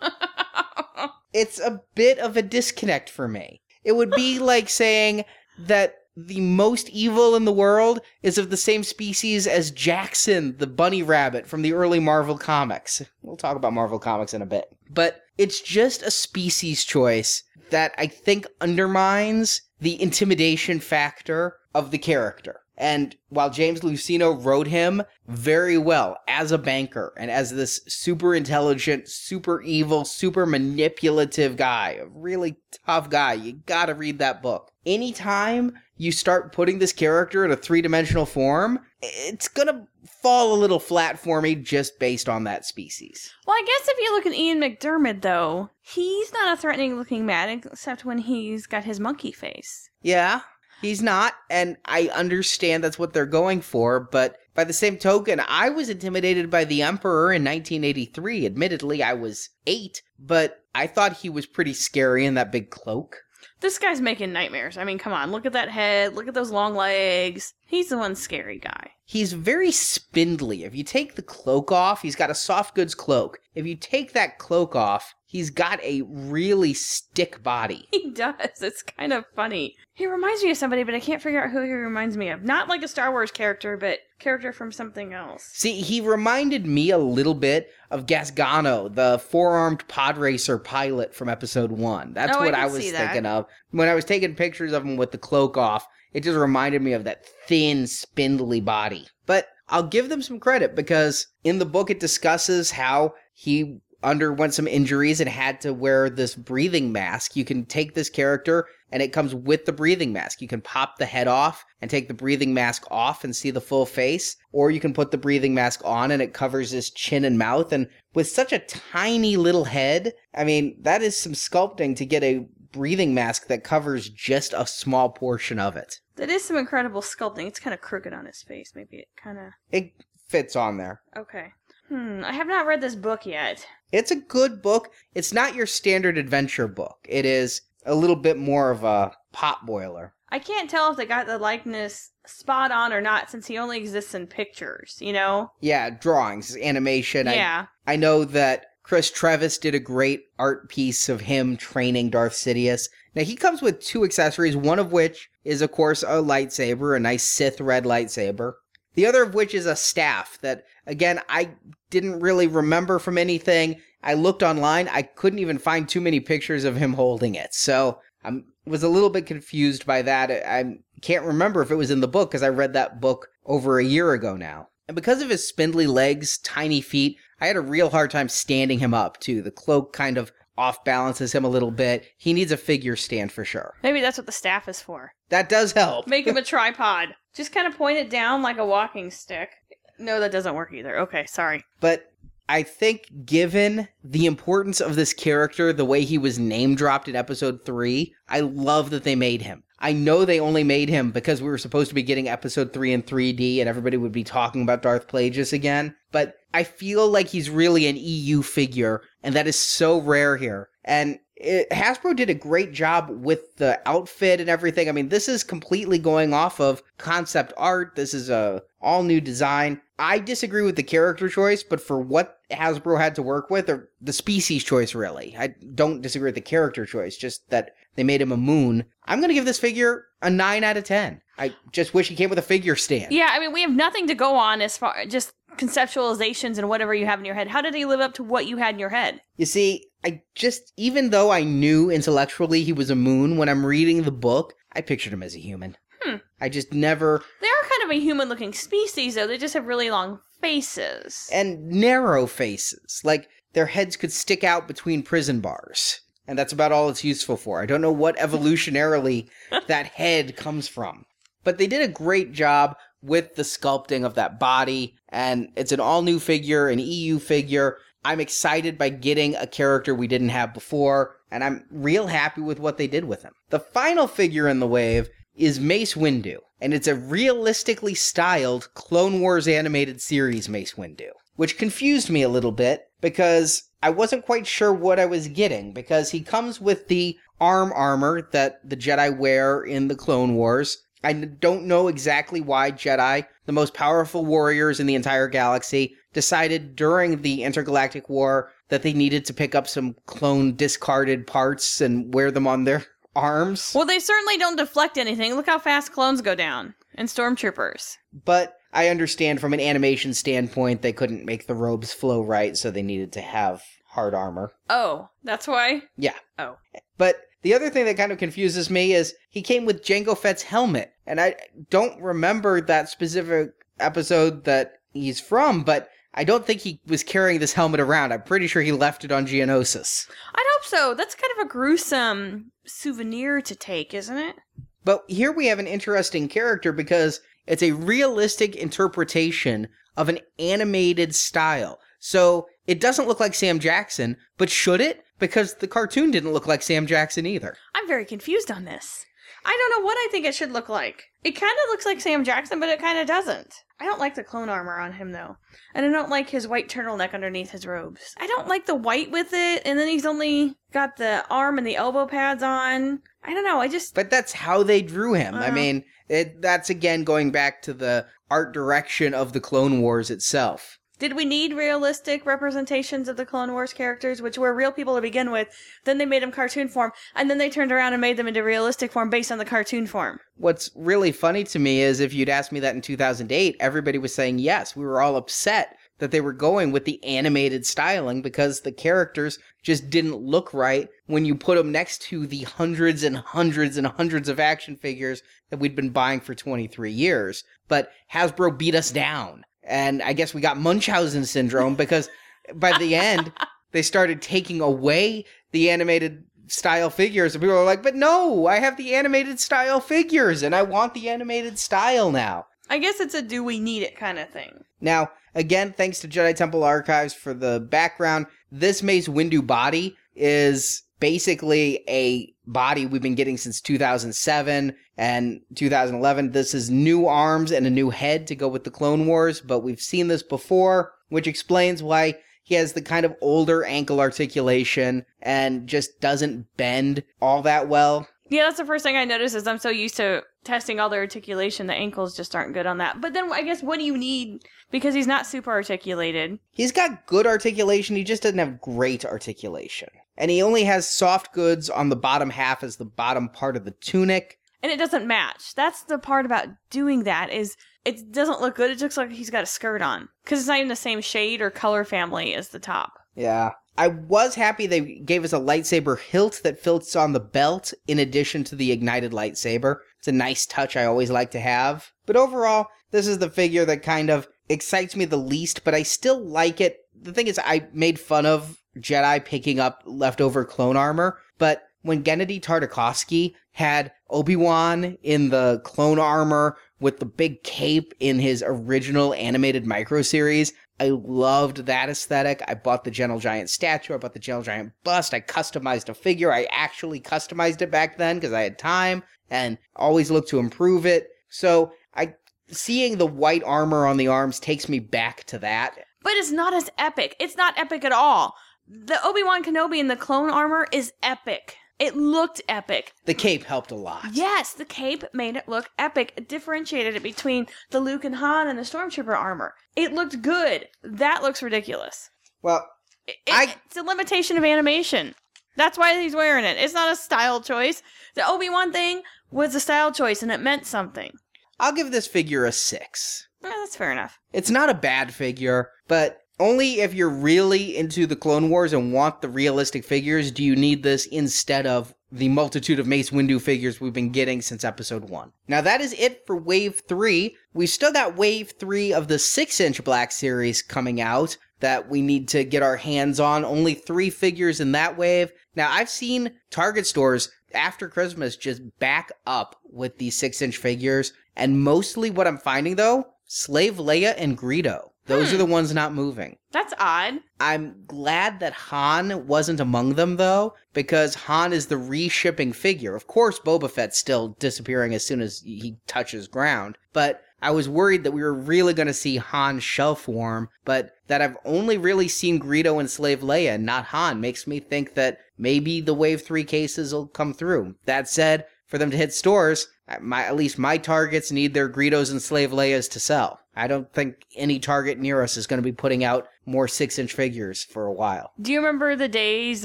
it's a bit of a disconnect for me. It would be like saying that the most evil in the world is of the same species as Jaxxon, the bunny rabbit from the early Marvel comics. We'll talk about Marvel comics in a bit. But it's just a species choice that I think undermines the intimidation factor of the character. And while James Luceno wrote him very well as a banker and as this super intelligent, super evil, super manipulative guy, a really tough guy, you gotta read that book. Anytime you start putting this character in a three dimensional form, it's gonna fall a little flat for me just based on that species. Well, I guess if you look at Ian McDiarmid, though, he's not a threatening looking man except when he's got his monkey face. Yeah, he's not, and I understand that's what they're going for, but by the same token, I was intimidated by the Emperor in 1983. Admittedly, I was eight, but I thought he was pretty scary in that big cloak. This guy's making nightmares. I mean, come on, look at that head, look at those long legs. He's the one scary guy. He's very spindly. If you take the cloak off, he's got a soft goods cloak. If you take that cloak off, he's got a really stick body. He does. It's kind of funny. He reminds me of somebody, but I can't figure out who he reminds me of. Not like a Star Wars character, but character from something else. See, he reminded me a little bit of Gasgano, the four-armed pod racer pilot from episode one. That's Oh, what can I, was thinking of. When I was taking pictures of him with the cloak off, it just reminded me of that thin, spindly body. But I'll give them some credit because in the book it discusses how he underwent some injuries and had to wear this breathing mask. You can take this character and it comes with the breathing mask. You can pop the head off and take the breathing mask off and see the full face, or you can put the breathing mask on and it covers his chin and mouth. And with such a tiny little head, I mean, that is some sculpting to get a breathing mask that covers just a small portion of it. That is some incredible sculpting. It's kind of crooked on his face. Maybe it kind of. It fits on there. Okay. Hmm. I have not read this book yet. It's a good book. It's not your standard adventure book. It is a little bit more of a pot boiler. I can't tell if they got the likeness spot on or not since he only exists in pictures, you know? Yeah, drawings, animation. I- yeah. I know that Chris Trevas did a great art piece of him training Darth Sidious. Now he comes with two accessories, one of which is of course a lightsaber, a nice Sith red lightsaber. The other of which is a staff that again I didn't really remember from anything. I looked online, I couldn't even find too many pictures of him holding it. So I was a little bit confused by that. I can't remember if it was in the book because I read that book over a year ago now. And because of his spindly legs, tiny feet, I had a real hard time standing him up too. The cloak kind of off balances him a little bit. He needs a figure stand for sure. Maybe that's what the staff is for. That does help. Make him a tripod. Just kind of point it down like a walking stick. No, that doesn't work either. Okay, sorry. But I think, given the importance of this character, the way he was name dropped in episode three, I love that they made him. I know they only made him because we were supposed to be getting episode 3 in 3D and everybody would be talking about Darth Plagueis again, but I feel like he's really an EU figure and that is so rare here. And it, Hasbro did a great job with the outfit and everything. I mean, this is completely going off of concept art. This is a all new design. I disagree with the character choice, but for what Hasbro had to work with, or the species choice, really, I don't disagree with the character choice. Just that they made him a Muun. I'm going to give this figure a 9 out of 10. I just wish he came with a figure stand. Yeah, I mean, we have nothing to go on as far just conceptualizations and whatever you have in your head. How did he live up to what you had in your head? You see, I just, even though I knew intellectually he was a Muun, when I'm reading the book, I pictured him as a human. Hmm. I just never. They are kind of a human looking species, though. They just have really long faces. And narrow faces. Like, their heads could stick out between prison bars and that's about all it's useful for. I don't know what evolutionarily that head comes from. But they did a great job with the sculpting of that body, and it's an all new figure, an EU figure. I'm excited by getting a character we didn't have before, and I'm real happy with what they did with him. The final figure in the wave is Mace Windu, and it's a realistically styled Clone Wars animated series Mace Windu, which confused me a little bit because I wasn't quite sure what I was getting because he comes with the arm armor that the Jedi wear in the Clone Wars. I don't know exactly why Jedi, the most powerful warriors in the entire galaxy, decided during the intergalactic war that they needed to pick up some clone discarded parts and wear them on their arms. Well, they certainly don't deflect anything. Look how fast clones go down and stormtroopers. But I understand from an animation standpoint they couldn't make the robes flow right, so they needed to have hard armor. Oh, that's why? Yeah. Oh. But the other thing that kind of confuses me is he came with Jango Fett's helmet, and I don't remember that specific episode that he's from, but I don't think he was carrying this helmet around. I'm pretty sure he left it on Geonosis. I'd hope so. That's kind of a gruesome souvenir to take, isn't it? But here we have an interesting character because it's a realistic interpretation of an animated style. So it doesn't look like Sam Jackson, but should it? Because the cartoon didn't look like Sam Jackson either. I'm very confused on this. I don't know what I think it should look like. It kind of looks like Sam Jackson, but it kind of doesn't. I don't like the clone armor on him though. And I don't like his white turtleneck underneath his robes. I don't like the white with it, and then he's only got the arm and the elbow pads on. I don't know, I just But that's how they drew him. I Uh. mean, it, that's again going back to the art direction of the Clone Wars itself. Did we need realistic representations of the Clone Wars characters, which were real people to begin with? Then they made them cartoon form, and then they turned around and made them into realistic form based on the cartoon form. What's really funny to me is if you'd asked me that in 2008, everybody was saying yes. We were all upset that they were going with the animated styling because the characters just didn't look right when you put them next to the hundreds and hundreds and hundreds of action figures that we'd been buying for 23 years. But Hasbro beat us down. And I guess we got Munchausen syndrome because by the end, they started taking away the animated style figures. And people were like, but no, I have the animated style figures and I want the animated style now. I guess it's a do we need it kind of thing. Now, again, thanks to Jedi Temple Archives for the background. This Mace Windu body is basically a body we've been getting since 2007 and 2011. This is new arms and a new head to go with the Clone Wars, but we've seen this before, which explains why he has the kind of older ankle articulation and just doesn't bend all that well. Yeah, that's the first thing I noticed is I'm so used to testing all the articulation. The ankles just aren't good on that. But then I guess what do you need? Because he's not super articulated. He's got good articulation, he just doesn't have great articulation. And he only has soft goods on the bottom half as the bottom part of the tunic. and it doesn't match. That's the part about doing that is it doesn't look good. It looks like he's got a skirt on because it's not even the same shade or color family as the top. Yeah. I was happy they gave us a lightsaber hilt that fits on the belt in addition to the ignited lightsaber. It's a nice touch I always like to have. But overall, this is the figure that kind of excites me the least, but I still like it. The thing is, I made fun of Jedi picking up leftover clone armor, but when Genndy Tartakovsky had Obi-Wan in the clone armor with the big cape in his original animated micro series, I loved that aesthetic. I bought the Gentle Giant statue. I bought the Gentle Giant bust. I customized a figure. I actually customized it back then because I had time and always look to improve it. So I seeing the white armor on the arms takes me back to that. But it's not as epic. It's not epic at all. The Obi Wan Kenobi in the clone armor is epic. It looked epic. The cape helped a lot. Yes, the cape made it look epic. It differentiated it between the Luke and Han and the Stormtrooper armor. It looked good. That looks ridiculous. Well, It- I- it's a limitation of animation. That's why he's wearing it. It's not a style choice. The Obi Wan thing was a style choice, and it meant something. I'll give this figure a six. Eh, that's fair enough. It's not a bad figure, but only if you're really into the Clone Wars and want the realistic figures do you need this instead of the multitude of Mace Windu figures we've been getting since episode 1. Now that is it for Wave 3. We've still got Wave 3 of the 6-inch Black Series coming out that we need to get our hands on. Only 3 figures in that wave. Now I've seen Target stores after Christmas just back up with these 6-inch figures, and mostly what I'm finding though, Slave Leia and Greedo. Those Hmm. are the ones not moving. That's odd. I'm glad that Han wasn't among them though, because Han is the reshipping figure. Of course, Boba Fett's still disappearing as soon as he touches ground, but I was worried that we were really going to see Han shelf warm, but that I've only really seen Greedo and Slave Leia not Han makes me think that maybe the Wave 3 cases will come through. That said, for them to hit stores, my, at least my targets need their Greedos and Slave Leias to sell. I don't think any target near us is going to be putting out more six inch figures for a while. Do you remember the days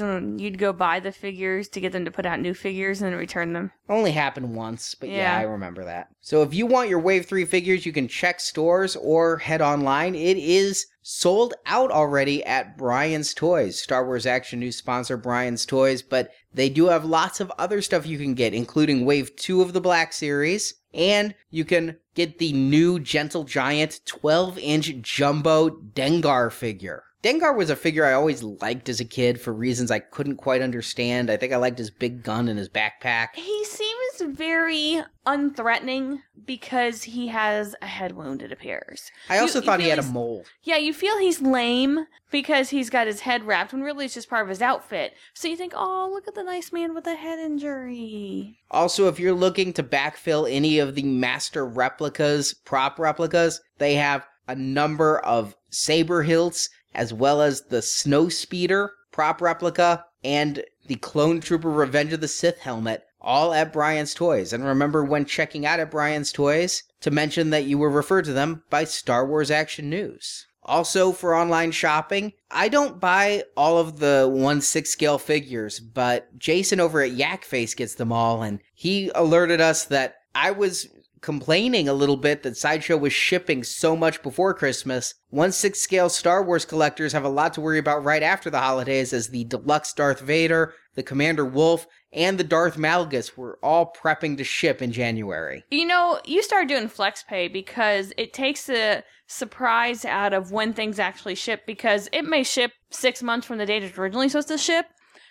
when you'd go buy the figures to get them to put out new figures and then return them? Only happened once, but yeah. Yeah. I remember that. So if you want your Wave 3 figures, you can check stores or head online. It is sold out already at Brian's Toys, Star Wars Action News sponsor Brian's Toys, but they do have lots of other stuff you can get, including Wave 2 of the Black Series, and you can get the new Gentle Giant 12 inch jumbo Dengar figure. Dengar was a figure I always liked as a kid for reasons I couldn't quite understand. I think I liked his big gun and his backpack. He seems very unthreatening because he has a head wound, it appears. I also you thought he had a mole. Yeah, you feel he's lame because he's got his head wrapped when really it's just part of his outfit. So you think, oh, look at the nice man with a head injury. Also, if you're looking to backfill any of the master replicas, prop replicas, they have a number of saber hilts as well as the snow speeder prop replica and the clone trooper revenge of the sith helmet all at brian's toys. And remember when checking out at brian's toys to mention that you were referred to them by star wars action news. Also for online shopping i don't buy all of the 1 6 scale figures but jason over at yakface gets them all and he alerted us that i was complaining a little bit that Sideshow was shipping so much before Christmas. 1 6 scale Star Wars collectors have a lot to worry about right after the holidays as the deluxe Darth Vader, the Commander Wolffe, and the Darth Malgus were all prepping to ship in January. You know, you start doing flex pay because it takes the surprise out of when things actually ship because it may ship six months from the date it's originally supposed to ship.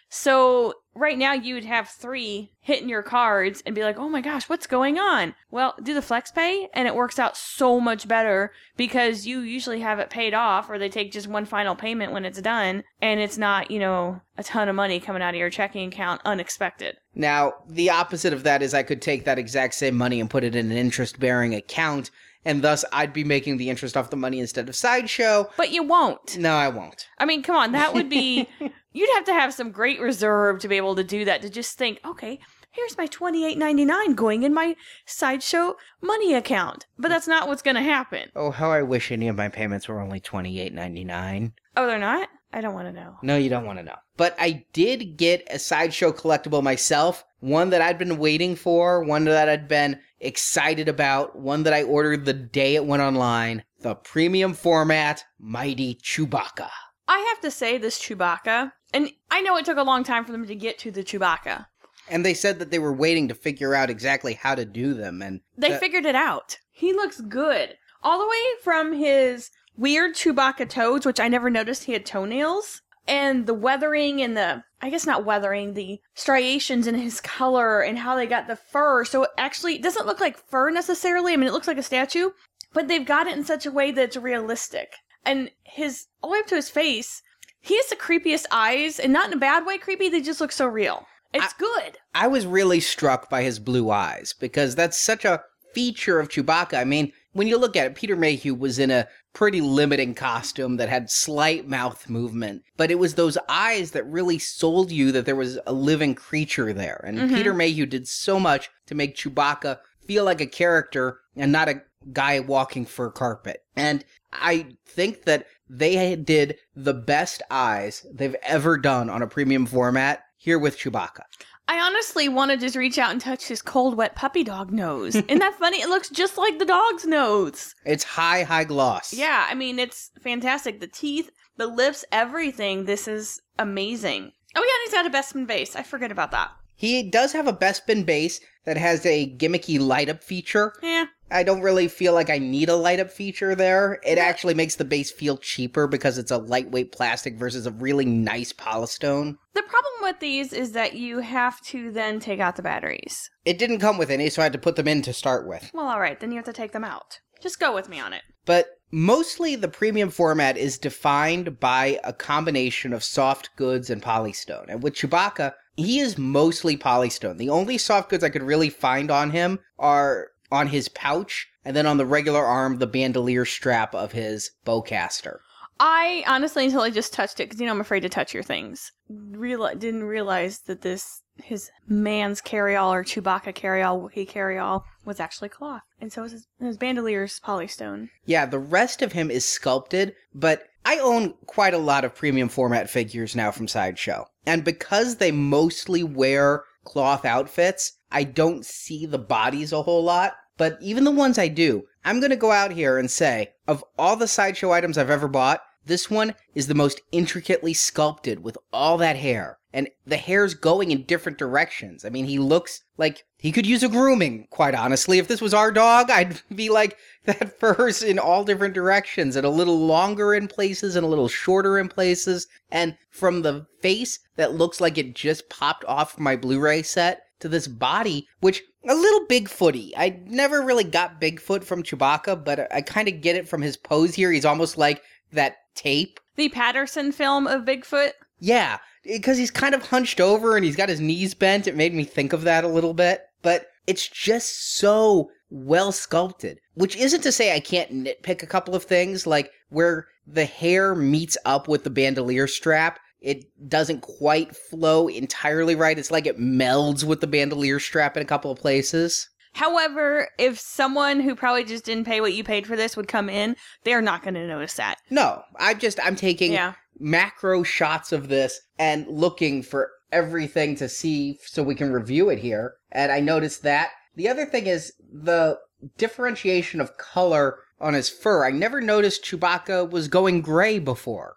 So right now you would have three hitting your cards and be like, oh my gosh, what's going on? Well, do the flex pay and it works out so much better because you usually have it paid off or they take just one final payment when it's done and it's not, you know, a ton of money coming out of your checking account unexpected. Now, the opposite of that is I could take that exact same money and put it in an interest bearing account, and thus I'd be making the interest off the money instead of Sideshow. But you won't. No, I won't. I mean, come on, that would be. you'd have to have some great reserve to be able to do that. To just think, okay, here's my twenty eight ninety nine going in my sideshow money account. But that's not what's gonna happen. Oh, how I wish any of my payments were only twenty eight ninety nine. Oh, they're not? I don't want to know. No, you don't want to know. But I did get a sideshow collectible myself, one that I'd been waiting for, one that I'd been excited about, one that I ordered the day it went online the premium format Mighty Chewbacca. I have to say, this Chewbacca, and I know it took a long time for them to get to the Chewbacca. And they said that they were waiting to figure out exactly how to do them, and They the- figured it out. He looks good. All the way from his weird Chewbacca toads, which I never noticed he had toenails, and the weathering and the, I guess not weathering, the striations in his color and how they got the fur. So it actually doesn't look like fur necessarily. I mean, it looks like a statue, but they've got it in such a way that it's realistic. And his, all the way up to his face, he has the creepiest eyes, and not in a bad way creepy, they just look so real. It's good. I was really struck by his blue eyes because that's such a feature of Chewbacca. I mean, when you look at it, Peter Mayhew was in a pretty limiting costume that had slight mouth movement, but it was those eyes that really sold you that there was a living creature there. And Mhm. Peter Mayhew did so much to make Chewbacca feel like a character and not a guy walking fur carpet. And I think that they did the best eyes they've ever done on a premium format here with Chewbacca. I honestly want to just reach out and touch his cold, wet puppy dog nose. Isn't that funny? It looks just like the dog's nose. It's high, high gloss. Yeah, I mean, it's fantastic. The teeth, the lips, everything. This is amazing. Oh, yeah, and he's got a Bespin base. I forget about that. He does have a Bespin base that has a gimmicky light up feature. Yeah. I don't really feel like I need a light up feature there. It actually makes the base feel cheaper because it's a lightweight plastic versus a really nice polystone. The problem with these is that you have to then take out the batteries. It didn't come with any, so I had to put them in to start with. Well, all right, then you have to take them out. Just go with me on it. But mostly the premium format is defined by a combination of soft goods and polystone. And with Chewbacca, he is mostly polystone. The only soft goods I could really find on him are on his pouch and then on the regular arm, the bandolier strap of his bowcaster. I honestly, until I just touched it, because you know I'm afraid to touch your things, reali- didn't realize that this his man's carryall or Chewbacca carryall, Wookiee carryall was actually cloth, and so was his, his bandolier's polystone. Yeah, the rest of him is sculpted, but I own quite a lot of premium format figures now from Sideshow. And because they mostly wear cloth outfits, I don't see the bodies a whole lot. But even the ones I do, I'm going to go out here and say, of all the Sideshow items I've ever bought, this one is the most intricately sculpted with all that hair. And the hair's going in different directions. I mean, he looks like he could use a grooming, quite honestly. If this was our dog, I'd be like, that fur's in all different directions and a little longer in places and a little shorter in places. And from the face that looks like it just popped off my Blu ray set to this body, which a little Bigfooty. I never really got Bigfoot from Chewbacca, but I kind of get it from his pose here. He's almost like that tape. The Patterson film of Bigfoot. Yeah, because he's kind of hunched over and he's got his knees bent. It made me think of that a little bit. But it's just so well sculpted. Which isn't to say I can't nitpick a couple of things, like where the hair meets up with the bandolier strap. It doesn't quite flow entirely right. It's like it melds with the bandolier strap in a couple of places. However, if someone who probably just didn't pay what you paid for this would come in, they're not going to notice that. No, I'm just I'm taking Yeah. macro shots of this and looking for everything to see so we can review it here. And I noticed that. The other thing is the differentiation of color on his fur. I never noticed Chewbacca was going gray before.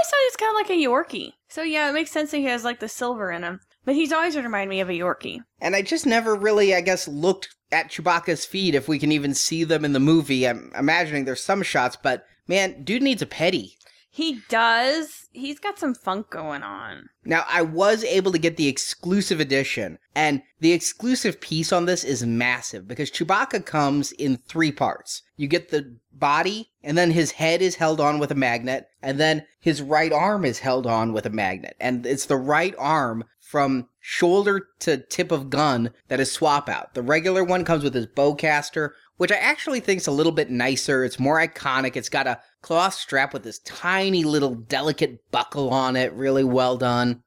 Always thought he was kind of like a Yorkie. So yeah, it makes sense that he has like the silver in him. But he's always reminded me of a Yorkie. And I just never really, I guess, looked at Chewbacca's feet if we can even see them in the movie. I'm imagining there's some shots, but man, dude needs a petty. He does. He's got some funk going on. Now, I was able to get the exclusive edition, and the exclusive piece on this is massive because Chewbacca comes in three parts. You get the body, and then his head is held on with a magnet, and then his right arm is held on with a magnet. And it's the right arm from shoulder to tip of gun that is swap out. The regular one comes with his bowcaster, which I actually think is a little bit nicer. It's more iconic. It's got a cloth strap with this tiny little delicate buckle on it. Really well done.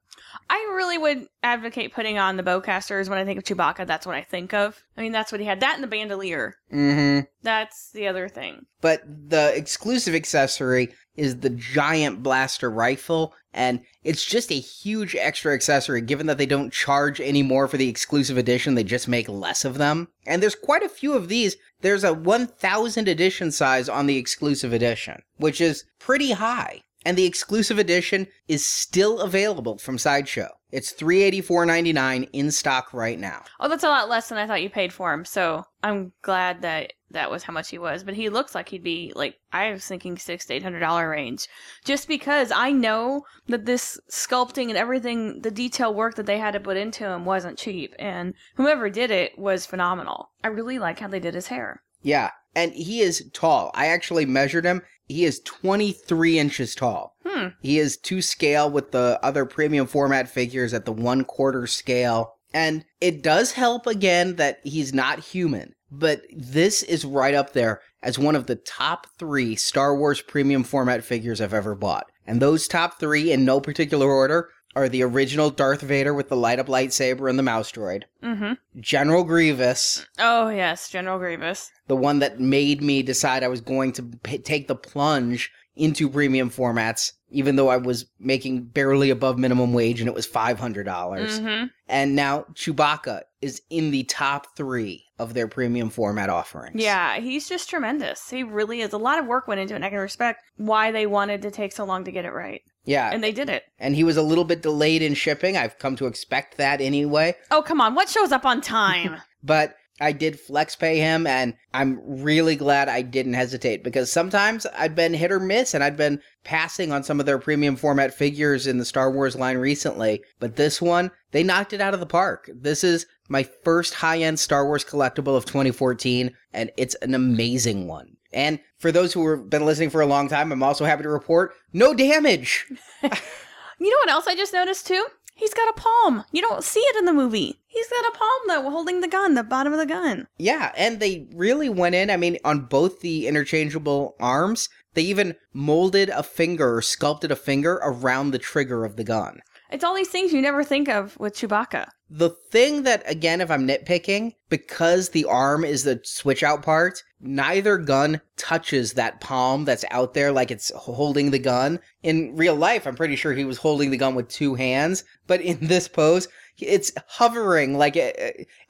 I really would advocate putting on the bowcasters when I think of Chewbacca. That's what I think of. I mean, that's what he had. That and the bandolier. Mm-hmm. That's the other thing. But the exclusive accessory is the giant blaster rifle, and it's just a huge extra accessory given that they don't charge any more for the exclusive edition, they just make less of them. And there's quite a few of these. There's a 1000 edition size on the exclusive edition, which is pretty high. And the exclusive edition is still available from Sideshow. It's $384.99 in stock right now. Oh, that's a lot less than I thought you paid for him. So I'm glad that that was how much he was. But he looks like he'd be like I was thinking six to eight hundred dollar range, just because I know that this sculpting and everything, the detail work that they had to put into him wasn't cheap, and whoever did it was phenomenal. I really like how they did his hair. Yeah, and he is tall. I actually measured him. He is 23 inches tall. Hmm. He is to scale with the other premium format figures at the one quarter scale. And it does help again that he's not human, but this is right up there as one of the top three Star Wars premium format figures I've ever bought. And those top three, in no particular order, are the original Darth Vader with the light up lightsaber and the mouse droid, Mm-hmm. General Grievous, Oh yes, General Grievous. the one that made me decide I was going to p- take the plunge into premium formats, even though I was making barely above minimum wage and it was 500. dollars Mm-hmm. And now Chewbacca is in the top three of their premium format offerings. Yeah, he's just tremendous. He really is. A lot of work went into it, and I can respect why they wanted to take so long to get it right. Yeah. And they did it. and he was a little bit delayed in shipping. I've come to expect that anyway. Oh, come on. What shows up on time? But I did flex pay him, and I'm really glad I didn't hesitate because sometimes I'd been hit or miss and I'd been passing on some of their premium format figures in the Star Wars line recently. But this one, they knocked it out of the park. This is my first high end Star Wars collectible of 2014, and it's an amazing one. And for those who have been listening for a long time, I'm also happy to report no damage. you know what else I just noticed too? He's got a palm. You don't see it in the movie. He's got a palm though, holding the gun, the bottom of the gun. Yeah, and they really went in. I mean, on both the interchangeable arms, they even molded a finger or sculpted a finger around the trigger of the gun. It's all these things you never think of with Chewbacca. The thing that, again, if I'm nitpicking, because the arm is the switch out part, neither gun touches that palm that's out there like it's holding the gun. In real life, I'm pretty sure he was holding the gun with two hands, but in this pose, it's hovering like uh,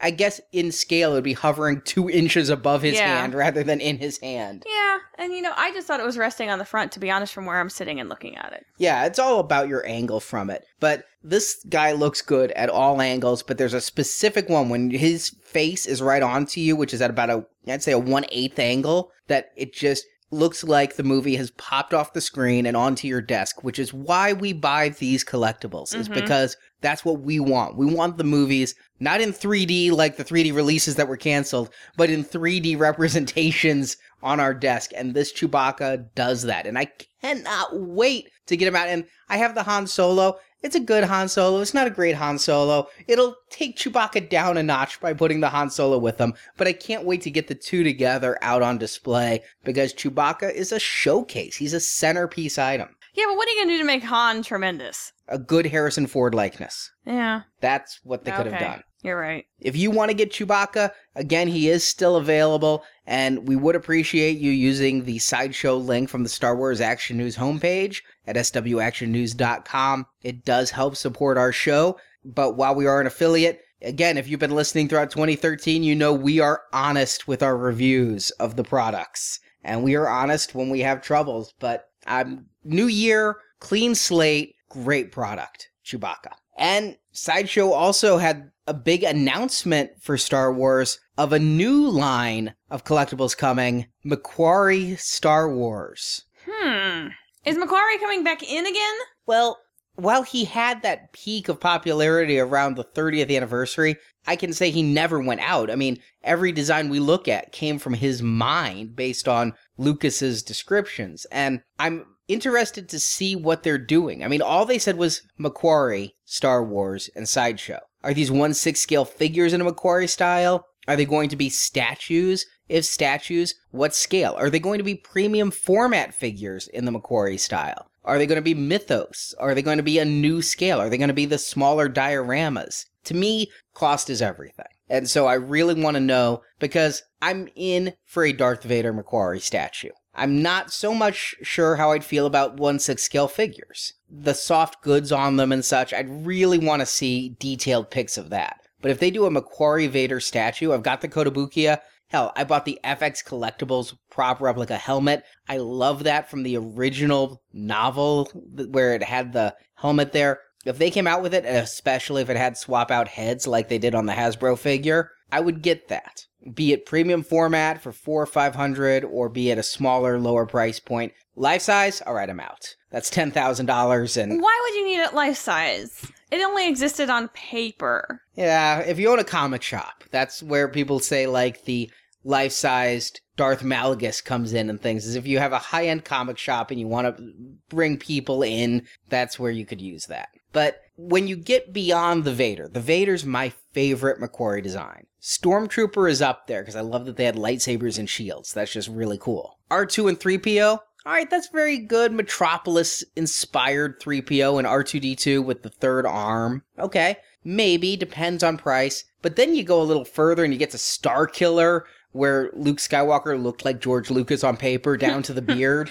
I guess in scale it would be hovering two inches above his Yeah. hand rather than in his hand. Yeah, and you know, I just thought it was resting on the front, to be honest, from where I'm sitting and looking at it. Yeah, it's all about your angle from it. But this guy looks good at all angles, but there's a specific one when his face is right onto you, which is at about a, I'd say a one eighth angle, that it just looks like the movie has popped off the screen and onto your desk, which is why we buy these collectibles, is Mhm. because that's what we want. We want the movies not in 3D like the 3D releases that were canceled, but in 3D representations on our desk. And this Chewbacca does that. And I cannot wait to get him out. And I have the Han Solo. It's a good Han Solo. It's not a great Han Solo. It'll take Chewbacca down a notch by putting the Han Solo with him. But I can't wait to get the two together out on display because Chewbacca is a showcase. He's a centerpiece item. Yeah, but what are you gonna do to make Han tremendous? A good Harrison Ford likeness. Yeah, That's what they could have okay. done. You're right. If you want to get Chewbacca, again, he is still available, and we would appreciate you using the sideshow link from the Star Wars Action News homepage at swactionnews.com. It does help support our show, but while we are an affiliate, again, if you've been listening throughout 2013, you know we are honest with our reviews of the products, and we are honest when we have troubles, but um, new year, clean slate, great product, Chewbacca. And Sideshow also had a big announcement for Star Wars of a new line of collectibles coming McQuarrie Star Wars. Hmm. Is McQuarrie coming back in again? Well, while he had that peak of popularity around the 30th anniversary, I can say he never went out. I mean, every design we look at came from his mind based on Lucas's descriptions. And I'm interested to see what they're doing. I mean, all they said was McQuarrie, Star Wars, and Sideshow. Are these 1 6 scale figures in a McQuarrie style? Are they going to be statues? If statues, what scale? Are they going to be premium format figures in the McQuarrie style? Are they going to be mythos? Are they going to be a new scale? Are they going to be the smaller dioramas? To me, cost is everything. And so I really want to know because I'm in for a Darth Vader McQuarrie statue. I'm not so much sure how I'd feel about 1 6 scale figures. The soft goods on them and such, I'd really want to see detailed pics of that. But if they do a McQuarrie Vader statue, I've got the Kotobukiya. Hell, I bought the FX Collectibles prop replica helmet. I love that from the original novel where it had the helmet there. If they came out with it, especially if it had swap out heads like they did on the Hasbro figure, I would get that. Be it premium format for four or five hundred, or be it a smaller, lower price point. Life size, all right, I'm out. That's ten thousand dollars, and Why would you need it life size? It only existed on paper. yeah, if you own a comic shop, that's where people say like the life sized Darth Malgus comes in and things. Is if you have a high end comic shop and you want to bring people in, that's where you could use that. But when you get beyond the Vader, the Vader's my favorite McQuarrie design. Stormtrooper is up there because I love that they had lightsabers and shields. That's just really cool. R2 and 3PO, all right, that's very good. Metropolis inspired 3PO and R2D2 with the third arm. Okay, maybe, depends on price. But then you go a little further and you get to Star Killer, where Luke Skywalker looked like George Lucas on paper down to the beard.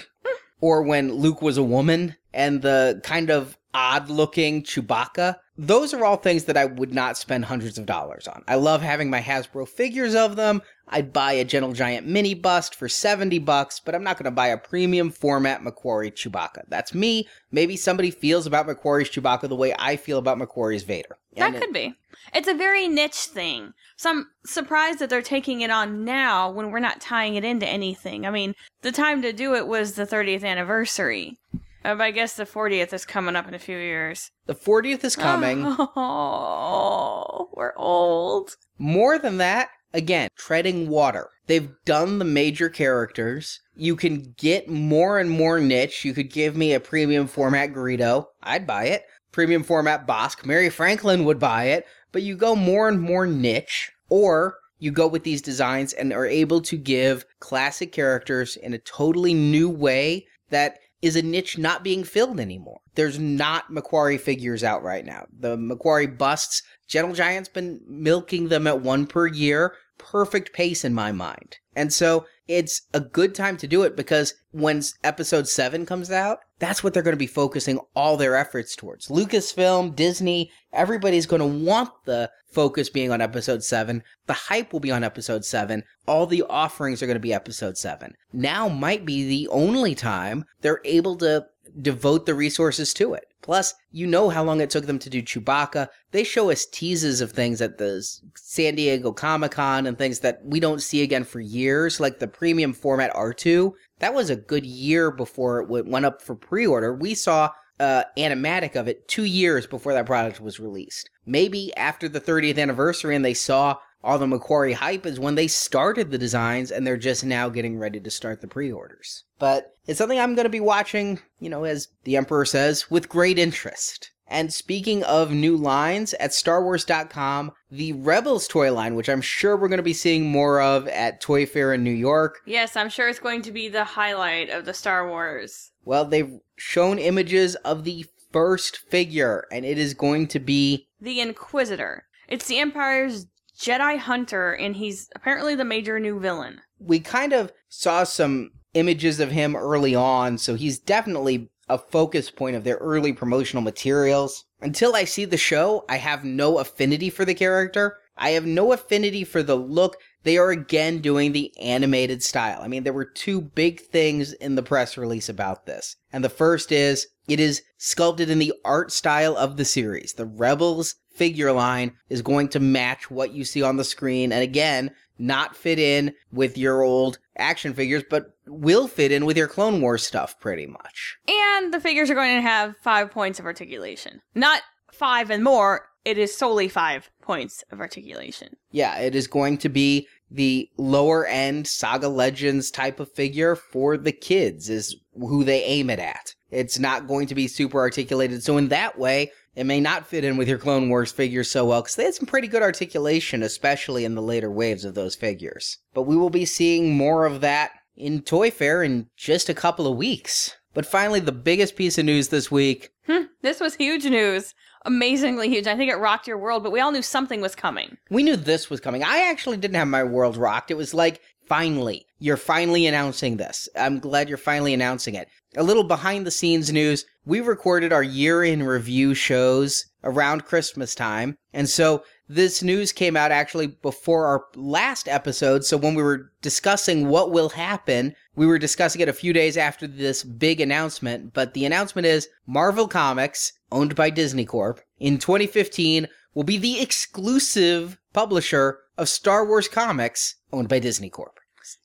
Or when Luke was a woman and the kind of odd looking Chewbacca. Those are all things that I would not spend hundreds of dollars on. I love having my Hasbro figures of them. I'd buy a Gentle Giant mini bust for 70 bucks, but I'm not going to buy a premium format McQuarrie Chewbacca. That's me. Maybe somebody feels about McQuarrie's Chewbacca the way I feel about McQuarrie's Vader. That And it- could be. It's a very niche thing. So I'm surprised that they're taking it on now when we're not tying it into anything. I mean, the time to do it was the 30th anniversary. Uh, but I guess the 40th is coming up in a few years. the 40th is coming. Oh, we're old. More than that, again, treading water. They've done the major characters. You can get more and more niche. You could give me a premium format Greedo. I'd buy it. Premium format Bossk. Mary Franklin would buy it. But you go more and more niche. Or you go with these designs and are able to give classic characters in a totally new way that is a niche not being filled anymore. There's not McQuarrie figures out right now. The McQuarrie busts, Gentle Giant's been milking them at one per year. Perfect pace in my mind. And so it's a good time to do it because when episode 7 comes out, that's what they're going to be focusing all their efforts towards. Lucasfilm, Disney, everybody's going to want the focus being on episode 7. The hype will be on episode 7. All the offerings are going to be episode 7. Now might be the only time they're able to devote the resources to it. Plus, you know how long it took them to do Chewbacca. They show us teases of things at the San Diego Comic Con and things that we don't see again for years, like the premium format R2. That was a good year before it went up for pre order. We saw uh, animatic of it two years before that product was released. Maybe after the 30th anniversary and they saw all the McQuarrie hype is when they started the designs and they're just now getting ready to start the pre-orders. But it's something I'm going to be watching, you know, as the Emperor says, with great interest. And speaking of new lines, at StarWars.com, the Rebels toy line, which I'm sure we're going to be seeing more of at Toy Fair in New York, Yes, I'm sure it's going to be the highlight of the Star Wars. well, they've shown images of the first figure, and it is going to be The Inquisitor. It's the Empire's Jedi Hunter, and he's apparently the major new villain. we kind of saw some images of him early on, so he's definitely a focus point of their early promotional materials. Until I see the show, I have no affinity for the character. I have no affinity for the look. They are again doing the animated style. I mean, there were two big things in the press release about this. And the first is it is sculpted in the art style of the series. The Rebels figure line is going to match what you see on the screen. And again, not fit in with your old action figures, but will fit in with your Clone Wars stuff pretty much. And the figures are going to have five points of articulation. Not five and more, it is solely five points of articulation. Yeah, it is going to be the lower end Saga Legends type of figure for the kids, is who they aim it at. It's not going to be super articulated. So, in that way, it may not fit in with your Clone Wars figures so well because they had some pretty good articulation, especially in the later waves of those figures. But we will be seeing more of that in Toy Fair in just a couple of weeks. But finally, the biggest piece of news this week Hmm, this was huge news. Amazingly huge. I think it rocked your world, but we all knew something was coming. we knew this was coming. I actually didn't have my world rocked. It was like, finally, you're finally announcing this. I'm glad you're finally announcing it. A little behind the scenes news we recorded our year in review shows around Christmas time. And so this news came out actually before our last episode. So when we were discussing what will happen, we were discussing it a few days after this big announcement. But the announcement is Marvel Comics, owned by Disney Corp, in 2015 will be the exclusive publisher of Star Wars comics owned by Disney Corp.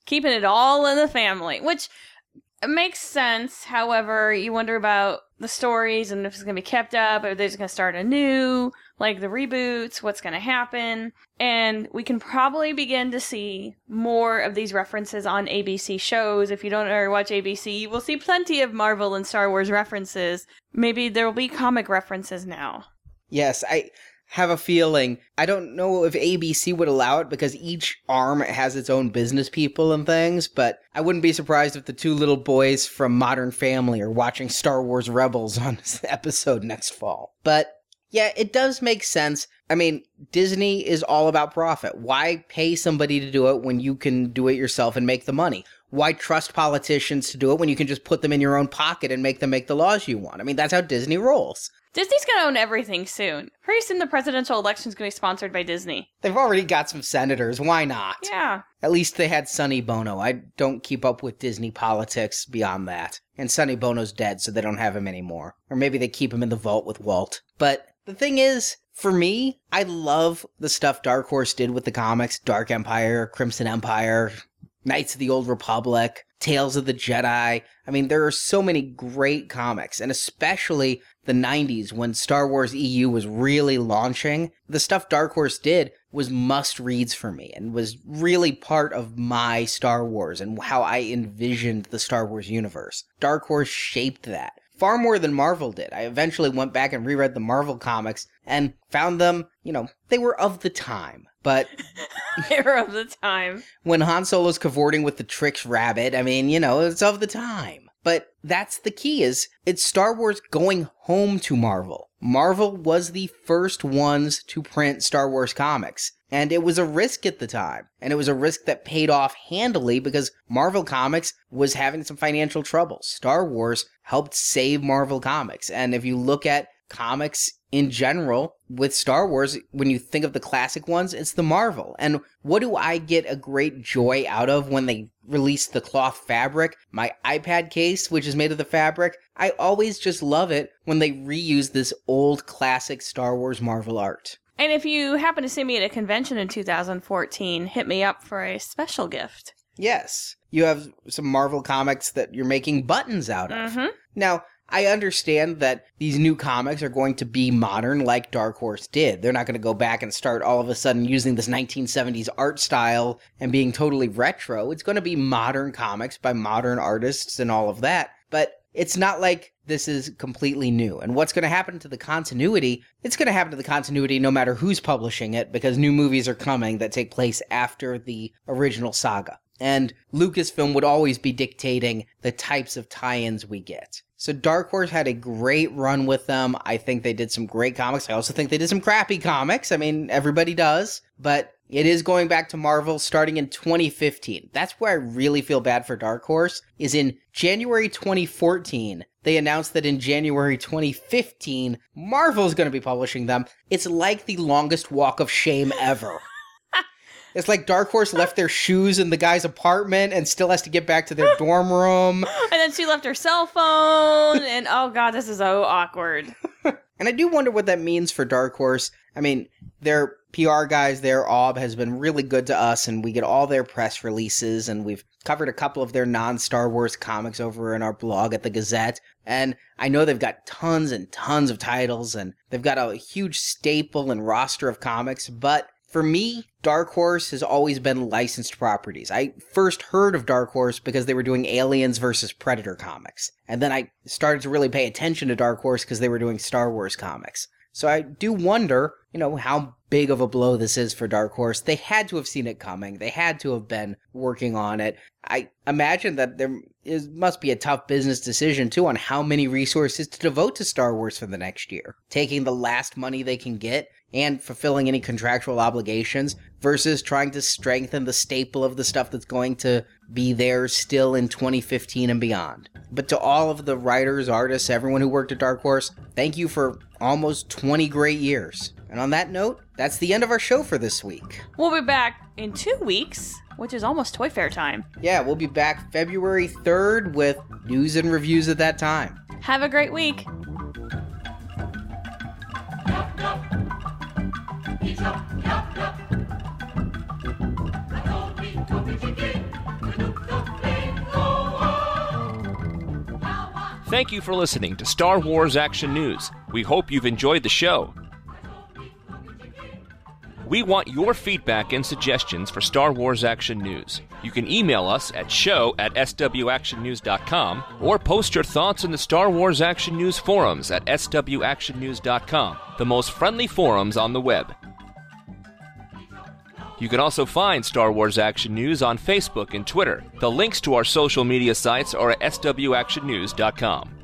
Keeping it all in the family, which makes sense. However, you wonder about the stories and if it's going to be kept up, or they're just going to start anew, like the reboots, what's going to happen. And we can probably begin to see more of these references on ABC shows. If you don't ever watch ABC, you will see plenty of Marvel and Star Wars references. Maybe there will be comic references now. Yes, I have a feeling. I don't know if ABC would allow it because each arm has its own business people and things, but I wouldn't be surprised if the two little boys from Modern Family are watching Star Wars Rebels on this episode next fall. But yeah, it does make sense. I mean, Disney is all about profit. Why pay somebody to do it when you can do it yourself and make the money? Why trust politicians to do it when you can just put them in your own pocket and make them make the laws you want? I mean, that's how Disney rolls. Disney's going to own everything soon. Pretty soon the presidential election's going to be sponsored by Disney. They've already got some senators. Why not? Yeah. At least they had Sonny Bono. I don't keep up with Disney politics beyond that. And Sonny Bono's dead, so they don't have him anymore. Or maybe they keep him in the vault with Walt. But the thing is, for me, I love the stuff Dark Horse did with the comics Dark Empire, Crimson Empire, Knights of the Old Republic, Tales of the Jedi. I mean, there are so many great comics, and especially the 90s when Star Wars EU was really launching. The stuff Dark Horse did was must reads for me and was really part of my Star Wars and how I envisioned the Star Wars universe. Dark Horse shaped that far more than Marvel did. I eventually went back and reread the Marvel comics and found them, you know, they were of the time. But Hero of the time. when Han Solo's cavorting with the Trix rabbit, I mean, you know, it's of the time. But that's the key is it's Star Wars going home to Marvel. Marvel was the first ones to print Star Wars comics. And it was a risk at the time. And it was a risk that paid off handily because Marvel Comics was having some financial trouble. Star Wars helped save Marvel Comics. And if you look at comics in general with Star Wars, when you think of the classic ones, it's the Marvel. And what do I get a great joy out of when they release the cloth fabric? My iPad case, which is made of the fabric, I always just love it when they reuse this old classic Star Wars Marvel art. And if you happen to see me at a convention in 2014, hit me up for a special gift. Yes, you have some Marvel comics that you're making buttons out of. Mm-hmm. Now, I understand that these new comics are going to be modern like Dark Horse did. They're not going to go back and start all of a sudden using this 1970s art style and being totally retro. It's going to be modern comics by modern artists and all of that. But it's not like this is completely new. And what's going to happen to the continuity? It's going to happen to the continuity no matter who's publishing it because new movies are coming that take place after the original saga. And Lucasfilm would always be dictating the types of tie ins we get. So Dark Horse had a great run with them. I think they did some great comics. I also think they did some crappy comics. I mean, everybody does. But it is going back to Marvel starting in 2015. That's where I really feel bad for Dark Horse is in January 2014. They announced that in January 2015, Marvel's going to be publishing them. It's like the longest walk of shame ever. It's like Dark Horse left their shoes in the guy's apartment and still has to get back to their dorm room. And then she left her cell phone, and oh god, this is so awkward. And I do wonder what that means for Dark Horse. I mean, their PR guys there, Aub, has been really good to us, and we get all their press releases, and we've covered a couple of their non Star Wars comics over in our blog at the Gazette. And I know they've got tons and tons of titles, and they've got a huge staple and roster of comics, but for me, Dark Horse has always been licensed properties. I first heard of Dark Horse because they were doing Aliens versus Predator comics. And then I started to really pay attention to Dark Horse because they were doing Star Wars comics. So I do wonder, you know, how big of a blow this is for Dark Horse. They had to have seen it coming. They had to have been working on it. I imagine that there is must be a tough business decision too on how many resources to devote to Star Wars for the next year. Taking the last money they can get and fulfilling any contractual obligations versus trying to strengthen the staple of the stuff that's going to be there still in 2015 and beyond. But to all of the writers, artists, everyone who worked at Dark Horse, thank you for almost 20 great years. And on that note, that's the end of our show for this week. We'll be back in two weeks, which is almost Toy Fair time. Yeah, we'll be back February 3rd with news and reviews at that time. Have a great week. Thank you for listening to Star Wars Action News. We hope you've enjoyed the show. We want your feedback and suggestions for Star Wars Action News. You can email us at show at swactionnews.com or post your thoughts in the Star Wars Action News forums at swactionnews.com, the most friendly forums on the web. You can also find Star Wars Action News on Facebook and Twitter. The links to our social media sites are at swactionnews.com.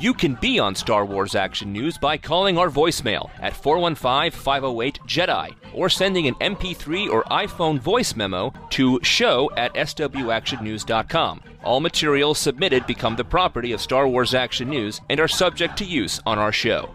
You can be on Star Wars Action News by calling our voicemail at 415 508 Jedi or sending an MP3 or iPhone voice memo to show at swactionnews.com. All materials submitted become the property of Star Wars Action News and are subject to use on our show.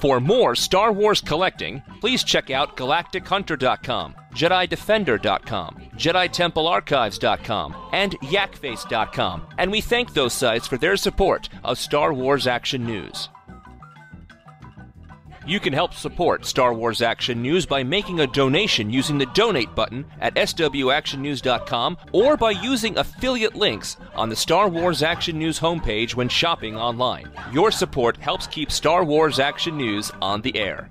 For more Star Wars collecting, please check out GalacticHunter.com, JediDefender.com, JediTempleArchives.com, and YakFace.com, and we thank those sites for their support of Star Wars Action News. You can help support Star Wars Action News by making a donation using the donate button at swactionnews.com or by using affiliate links on the Star Wars Action News homepage when shopping online. Your support helps keep Star Wars Action News on the air.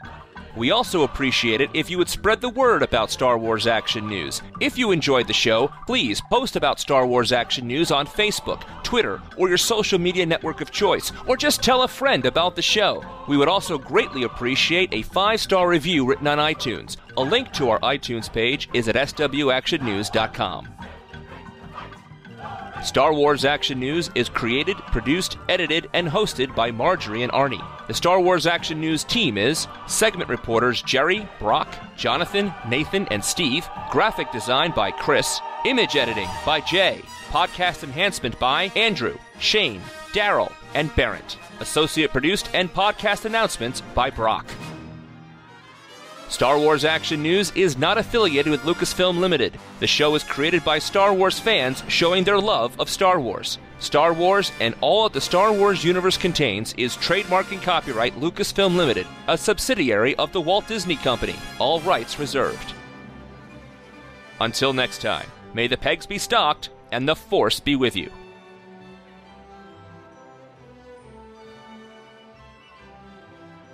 We also appreciate it if you would spread the word about Star Wars Action News. If you enjoyed the show, please post about Star Wars Action News on Facebook, Twitter, or your social media network of choice, or just tell a friend about the show. We would also greatly appreciate a five star review written on iTunes. A link to our iTunes page is at swactionnews.com. Star Wars Action News is created, produced, edited, and hosted by Marjorie and Arnie. The Star Wars Action News team is segment reporters Jerry, Brock, Jonathan, Nathan, and Steve, graphic design by Chris, image editing by Jay, podcast enhancement by Andrew, Shane, Daryl, and Barrett, associate produced and podcast announcements by Brock. Star Wars Action News is not affiliated with Lucasfilm Limited. The show is created by Star Wars fans showing their love of Star Wars. Star Wars and all that the Star Wars universe contains is trademark and copyright Lucasfilm Limited, a subsidiary of the Walt Disney Company. All rights reserved. Until next time, may the pegs be stocked and the Force be with you.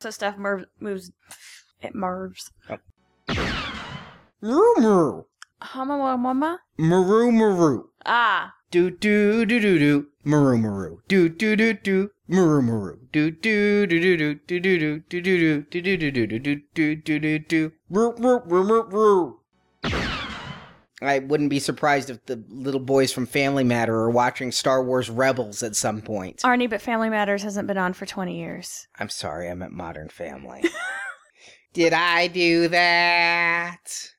So stuff mov- moves. It moves. Moo moo. Hama mama. Maru maru. Ah. Do do do do do. Maru maru. Do do do do. Maru maru. Do do do do do do do do do do do do do do do do do do do. Roo roo roo roo roo. I wouldn't be surprised if the little boys from Family Matter are watching Star Wars Rebels at some point. Arnie, but Family Matters hasn't been on for 20 years. I'm sorry, I meant Modern Family. Did I do that?